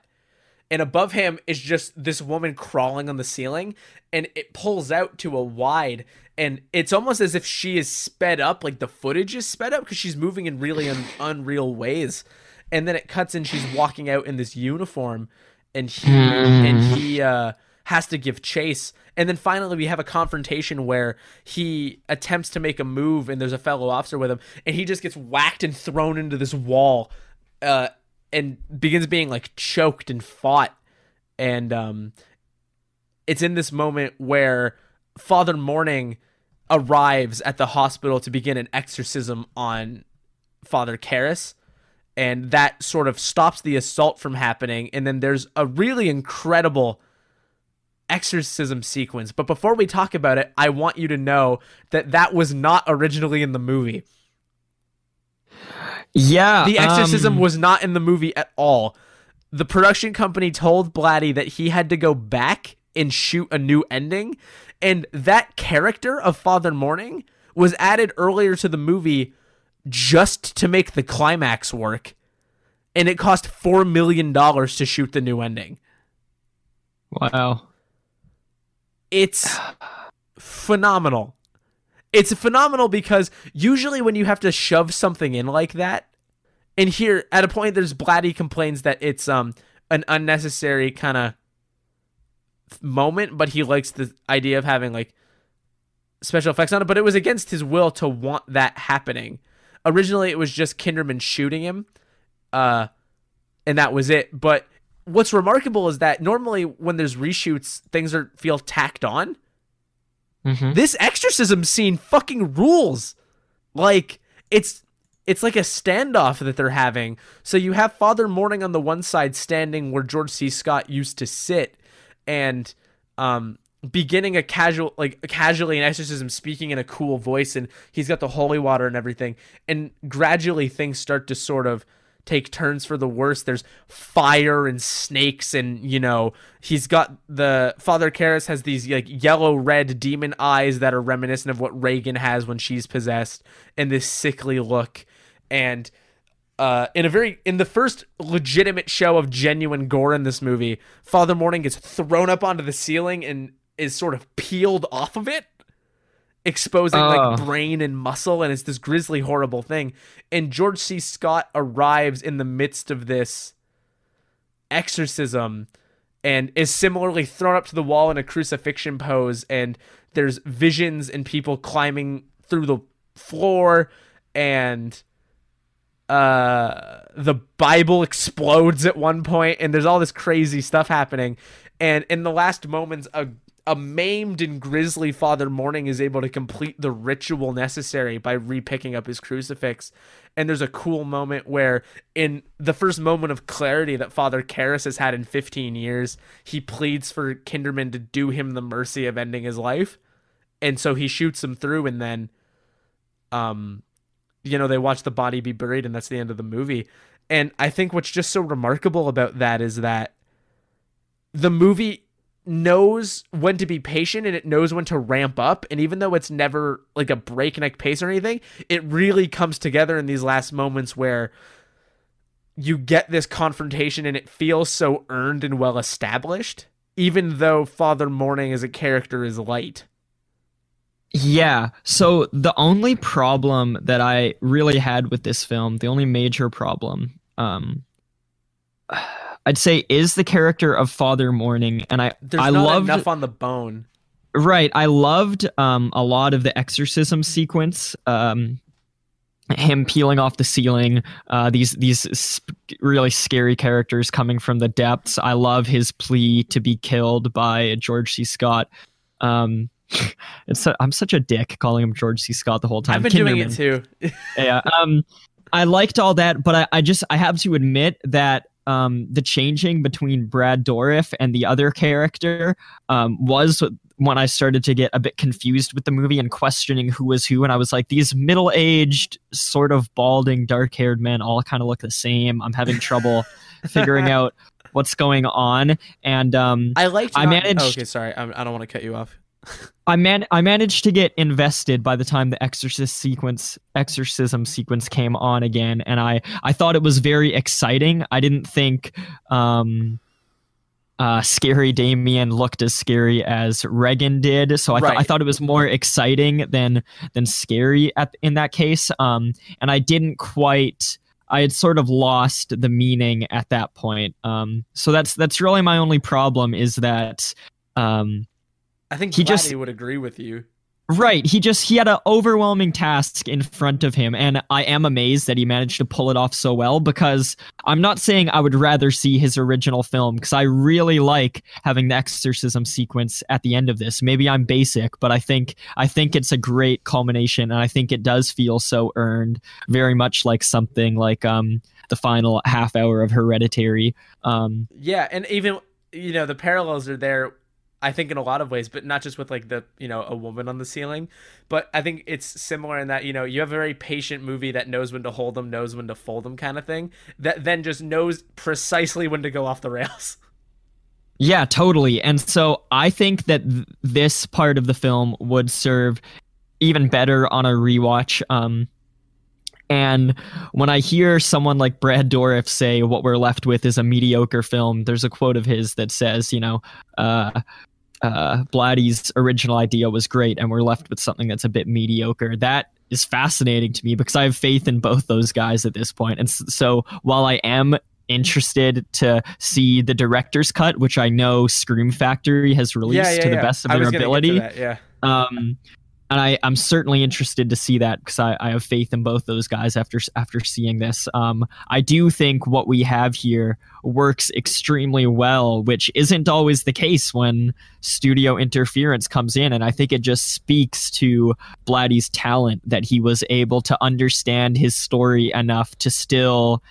and above him is just this woman crawling on the ceiling and it pulls out to a wide and it's almost as if she is sped up like the footage is sped up because she's moving in really un- unreal ways. And then it cuts and she's walking out in this uniform and he and he uh has to give chase. And then finally we have a confrontation where he attempts to make a move and there's a fellow officer with him and he just gets whacked and thrown into this wall uh and begins being like choked and fought. And um it's in this moment where father morning arrives at the hospital to begin an exorcism on father Karras. And that sort of stops the assault from happening. And then there's a really incredible exorcism sequence. But before we talk about it i want you to know that that was not originally in the movie Yeah, the exorcism um, was not in the movie at all. The production company told Blatty that he had to go back and shoot a new ending, and that character of Father Morning was added earlier to the movie just to make the climax work. And it cost four million dollars to shoot the new ending. wow. It's phenomenal. It's phenomenal because usually when you have to shove something in like that, and here at a point there's Blatty complains that it's um an unnecessary kind of moment, but he likes the idea of having like special effects on it, but it was against his will to want that happening. Originally it was just Kinderman shooting him. Uh and that was it. But what's remarkable is that normally when there's reshoots, things are feel tacked on. Mhm. This exorcism scene fucking rules. Like it's it's like a standoff that they're having. So you have Father Morning on the one side standing where George C. Scott used to sit and um beginning a casual like casually an exorcism speaking in a cool voice and he's got the holy water and everything and gradually things start to sort of take turns for the worse there's fire and snakes and you know he's got the father Karras has these like yellow red demon eyes that are reminiscent of what Regan has when she's possessed and this sickly look and uh, in a very in the first legitimate show of genuine gore in this movie, Father Morning gets thrown up onto the ceiling and is sort of peeled off of it, exposing like Oh. brain and muscle and it's this grisly horrible thing and George C Scott arrives in the midst of this exorcism and is similarly thrown up to the wall in a crucifixion pose and there's visions and people climbing through the floor and uh the bible explodes at one point and there's all this crazy stuff happening. And in the last moments a a maimed and grisly father morning is able to complete the ritual necessary by repicking up his crucifix. And there's a cool moment where in the first moment of clarity that father Karras has had in 15 years he pleads for kinderman to do him the mercy of ending his life. And so he shoots him through and then um you know they watch the body be buried and that's the end of the movie. And i think what's just so remarkable about that is that the movie knows when to be patient and it knows when to ramp up. And even though it's never like a breakneck pace or anything it really comes together in these last moments where you get this confrontation and it feels so earned and well established even though father morning as a character is light Yeah. So the only problem that I really had with this film, the only major problem, um, I'd say is the character of Father Morning, and I there's I not loved enough on the bone right. I loved um a lot of the exorcism sequence. Um, him peeling off the ceiling. Uh, these these sp- really scary characters coming from the depths. I love his plea to be killed by George C. Scott. Um, it's I'm such a dick calling him George C. Scott the whole time. i've been doing it too yeah um i liked all that but i, I just i have to admit that um the changing between brad dourif and the other character um was when i started to get a bit confused with the movie and questioning who was who and i was like these middle-aged sort of balding dark-haired men all kind of look the same i'm having trouble figuring out what's going on and um I liked. I not- managed- oh, okay, sorry. I'm, I don't want to cut you off. I man I managed to get invested by the time the exorcist sequence exorcism sequence came on again and I I thought it was very exciting. I didn't think um uh, scary Damien looked as scary as Regan did, so I thought I thought it was more exciting than than scary at in that case. Um, and I didn't quite. I had sort of lost the meaning at that point. Um, so that's that's really my only problem is that um, I think He Blatty just- would agree with you. Right. He just he had an overwhelming task in front of him, and I am amazed that he managed to pull it off so well. Because I'm not saying I would rather see his original film, because I really like having the exorcism sequence at the end of this. Maybe I'm basic, but I think I think it's a great culmination, and I think it does feel so earned, very much like something like um the final half hour of Hereditary. Um, Yeah, and even you know the parallels are there. I think in a lot of ways, but not just with like the you know a woman on the ceiling, but I think it's similar in that you know you have a very patient movie that knows when to hold them, knows when to fold them, kind of thing. That then just knows precisely when to go off the rails. Yeah, totally. And so I think that th- this part of the film would serve even better on a rewatch. Um, and when I hear someone like Brad Dourif say what we're left with is a mediocre film, there's a quote of his that says, you know, uh, uh, Blatty's original idea was great, and we're left with something that's a bit mediocre. That is fascinating to me because I have faith in both those guys at this point. And so while I am interested to see the director's cut, which I know Scream Factory has released to the best of their was gonna get to ability, that, yeah. um, and I, I'm certainly interested to see that because I, I have faith in both those guys after after seeing this. Um, I do think what we have here works extremely well, which isn't always the case when studio interference comes in, and I think it just speaks to Blatty's talent that he was able to understand his story enough to still,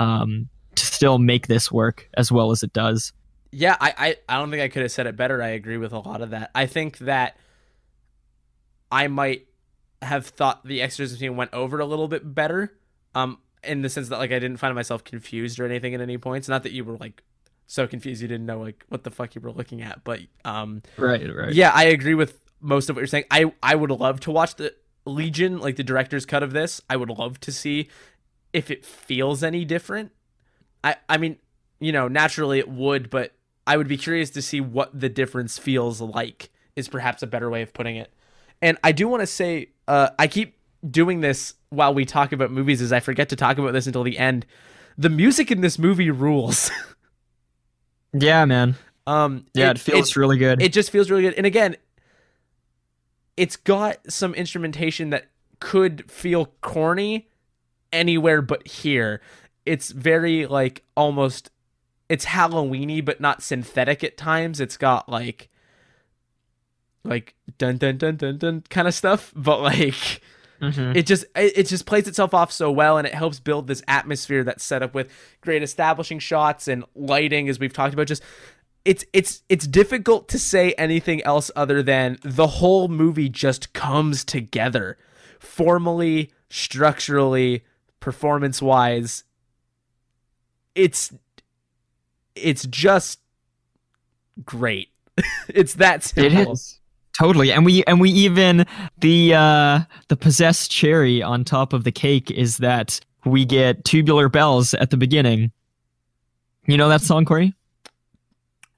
um, to still make this work as well as it does. Yeah, I, I, I don't think I could have said it better. I agree with a lot of that. I think that I might have thought the exorcism scene went over a little bit better. Um, in the sense that like I didn't find myself confused or anything at any points. Not that you were like so confused you didn't know like what the fuck you were looking at, but um Right, right. yeah, I agree with most of what you're saying. I I would love to watch the Legion, like the director's cut of this. I would love to see if it feels any different. I I mean, you know, naturally it would, but I would be curious to see what the difference feels like. Is perhaps a better way of putting it. And I do want to say, uh, I keep doing this while we talk about movies, is I forget to talk about this until the end. The music in this movie rules. Yeah, man. um, Yeah, it, feels really good. it just feels really good. And again, it's got some instrumentation that could feel corny anywhere but here. It's very like almost it's Halloweeny but not synthetic at times. It's got like like dun dun dun dun dun kind of stuff, but like Mhm. it just it, it just plays itself off so well and it helps build this atmosphere that's set up with great establishing shots and lighting as we've talked about. Just it's it's it's difficult to say anything else other than the whole movie just comes together formally structurally performance wise it's it's just great. It's that It simple. is totally, and we and we even the uh the possessed cherry on top of the cake is that we get tubular bells at the beginning. You know that song, Corey?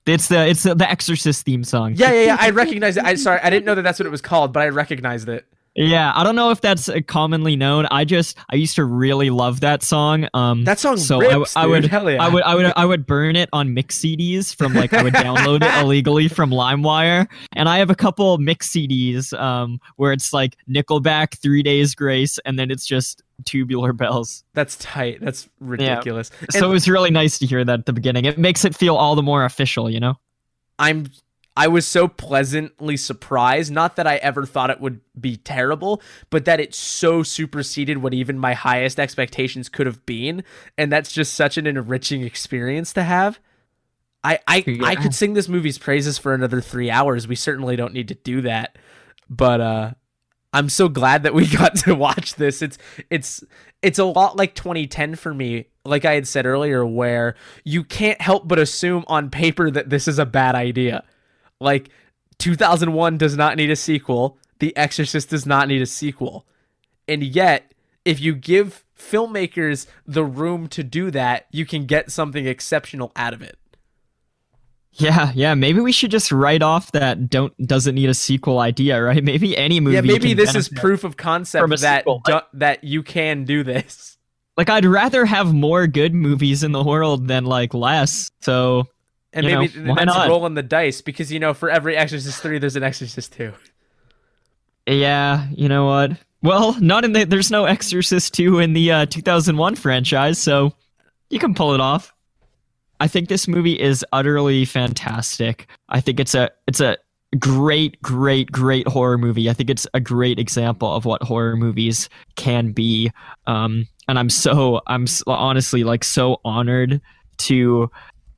It's the it's the, the Exorcist theme song. yeah yeah yeah i recognize it i sorry i didn't know that that's what it was called but i recognized it Yeah, I don't know if that's uh, commonly known. I just I used to really love that song. Um, That song so I, rips, I dude. would Hell yeah. I would I would I would burn it on mix CDs from like I would download it illegally from LimeWire, and I have a couple mix CDs um where it's like Nickelback, Three Days Grace, and then it's just Tubular Bells. That's tight. That's ridiculous. so it was really nice to hear that at the beginning. It makes it feel all the more official, you know. I'm I was so pleasantly surprised. Not that I ever thought it would be terrible, but that it so superseded what even my highest expectations could have been, and that's just such an enriching experience to have. I I, I could sing this movie's praises for another three hours. We certainly don't need to do that, but uh, I'm so glad that we got to watch this. It's it's it's a lot like 2010 for me. Like I had said earlier, where you can't help but assume on paper that this is a bad idea. Like 2001 does not need a sequel. The Exorcist does not need a sequel. And yet, if you give filmmakers the room to do that, you can get something exceptional out of it. Yeah, yeah. Maybe we should just write off that don't doesn't need a sequel idea, right? Maybe any movie. yeah, maybe this is proof of concept that that you can do this. like I'd rather have more good movies in the world than like less. So And You maybe why that's rolling the dice because you know for every Exorcist 3 there's an Exorcist 2. yeah, you know what? Well, not in the there's no Exorcist 2 in the uh, 2001 franchise, so you can pull it off. I think this movie is utterly fantastic. I think it's a it's a great great great horror movie. I think it's a great example of what horror movies can be. Um and I'm so I'm honestly like so honored to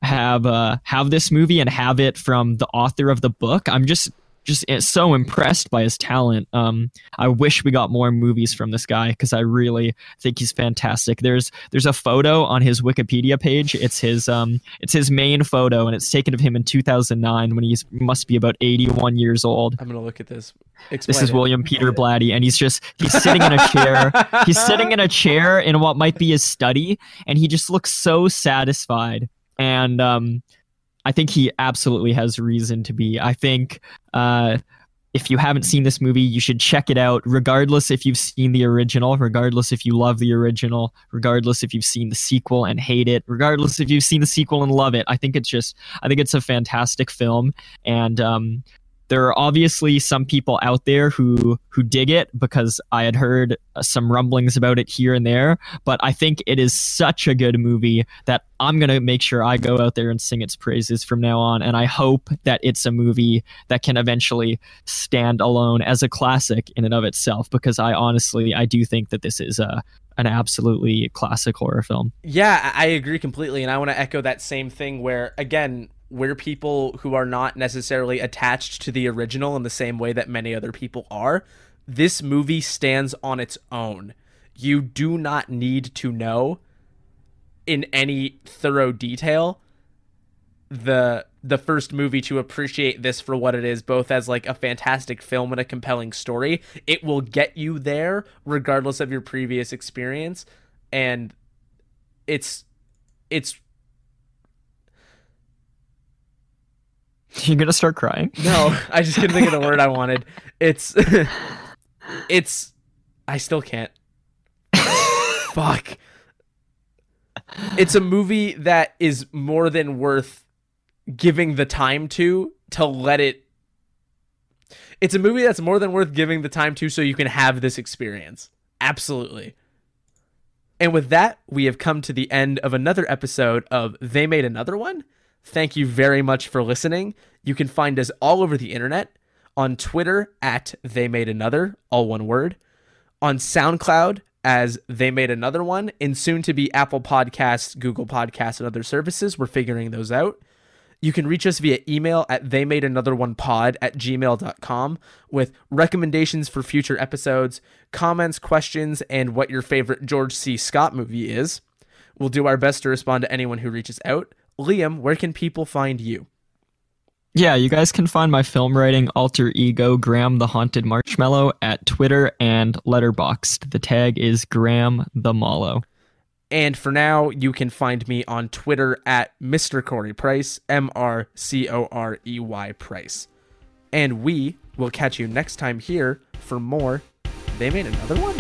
have uh have this movie and have it from the author of the book. I'm just just eh, so impressed by his talent. Um, I wish we got more movies from this guy because I really think he's fantastic. There's there's a photo on his Wikipedia page. It's his um it's his main photo and it's taken of him in 2009 when he must be about 81 years old. I'm going to look at this. This is it. William Peter Blatty, and he's just he's sitting in a chair. He's sitting in a chair in what might be his study, and he just looks so satisfied. And um, I think he absolutely has reason to be. I think uh, if you haven't seen this movie, you should check it out, regardless if you've seen the original, regardless if you love the original, regardless if you've seen the sequel and hate it, regardless if you've seen the sequel and love it. I think it's just, I think it's a fantastic film, and um, there are obviously some people out there who who dig it because I had heard some rumblings about it here and there. But I think it is such a good movie that I'm gonna make sure I go out there and sing its praises from now on. And I hope that it's a movie that can eventually stand alone as a classic in and of itself. Because I honestly I do think that this is a an absolutely classic horror film. Yeah, I agree completely, and I want to echo that same thing. Where again, we're people who are not necessarily attached to the original in the same way that many other people are. This movie stands on its own. You do not need to know in any thorough detail the the first movie to appreciate this for what it is both as like a fantastic film and a compelling story it will get you there regardless of your previous experience and it's it's You're gonna start crying. No, I just couldn't think of the word I wanted. It's it's I still can't. Fuck. It's a movie that is more than worth giving the time to to let it It's a movie that's more than worth giving the time to so you can have this experience. Absolutely. And with that, we have come to the end of another episode of They Made Another One. Thank you very much for listening. You can find us all over the internet on Twitter at They Made Another, all one word, on SoundCloud as They Made Another One, and soon to be Apple Podcasts, Google Podcasts, and other services. We're figuring those out. You can reach us via email at they made another one pod at gmail.com with recommendations for future episodes, comments, questions, and what your favorite George C. Scott movie is. We'll do our best to respond to anyone who reaches out. Liam, where can people find you? Yeah, you guys can find my film writing alter ego Graham the Haunted Marshmallow at Twitter and Letterboxd. The tag is Graham the Mallow. And for now, you can find me on Twitter at Mr. Corey Price, M R C O R E Y Price. And we will catch you next time here for more. They made another one?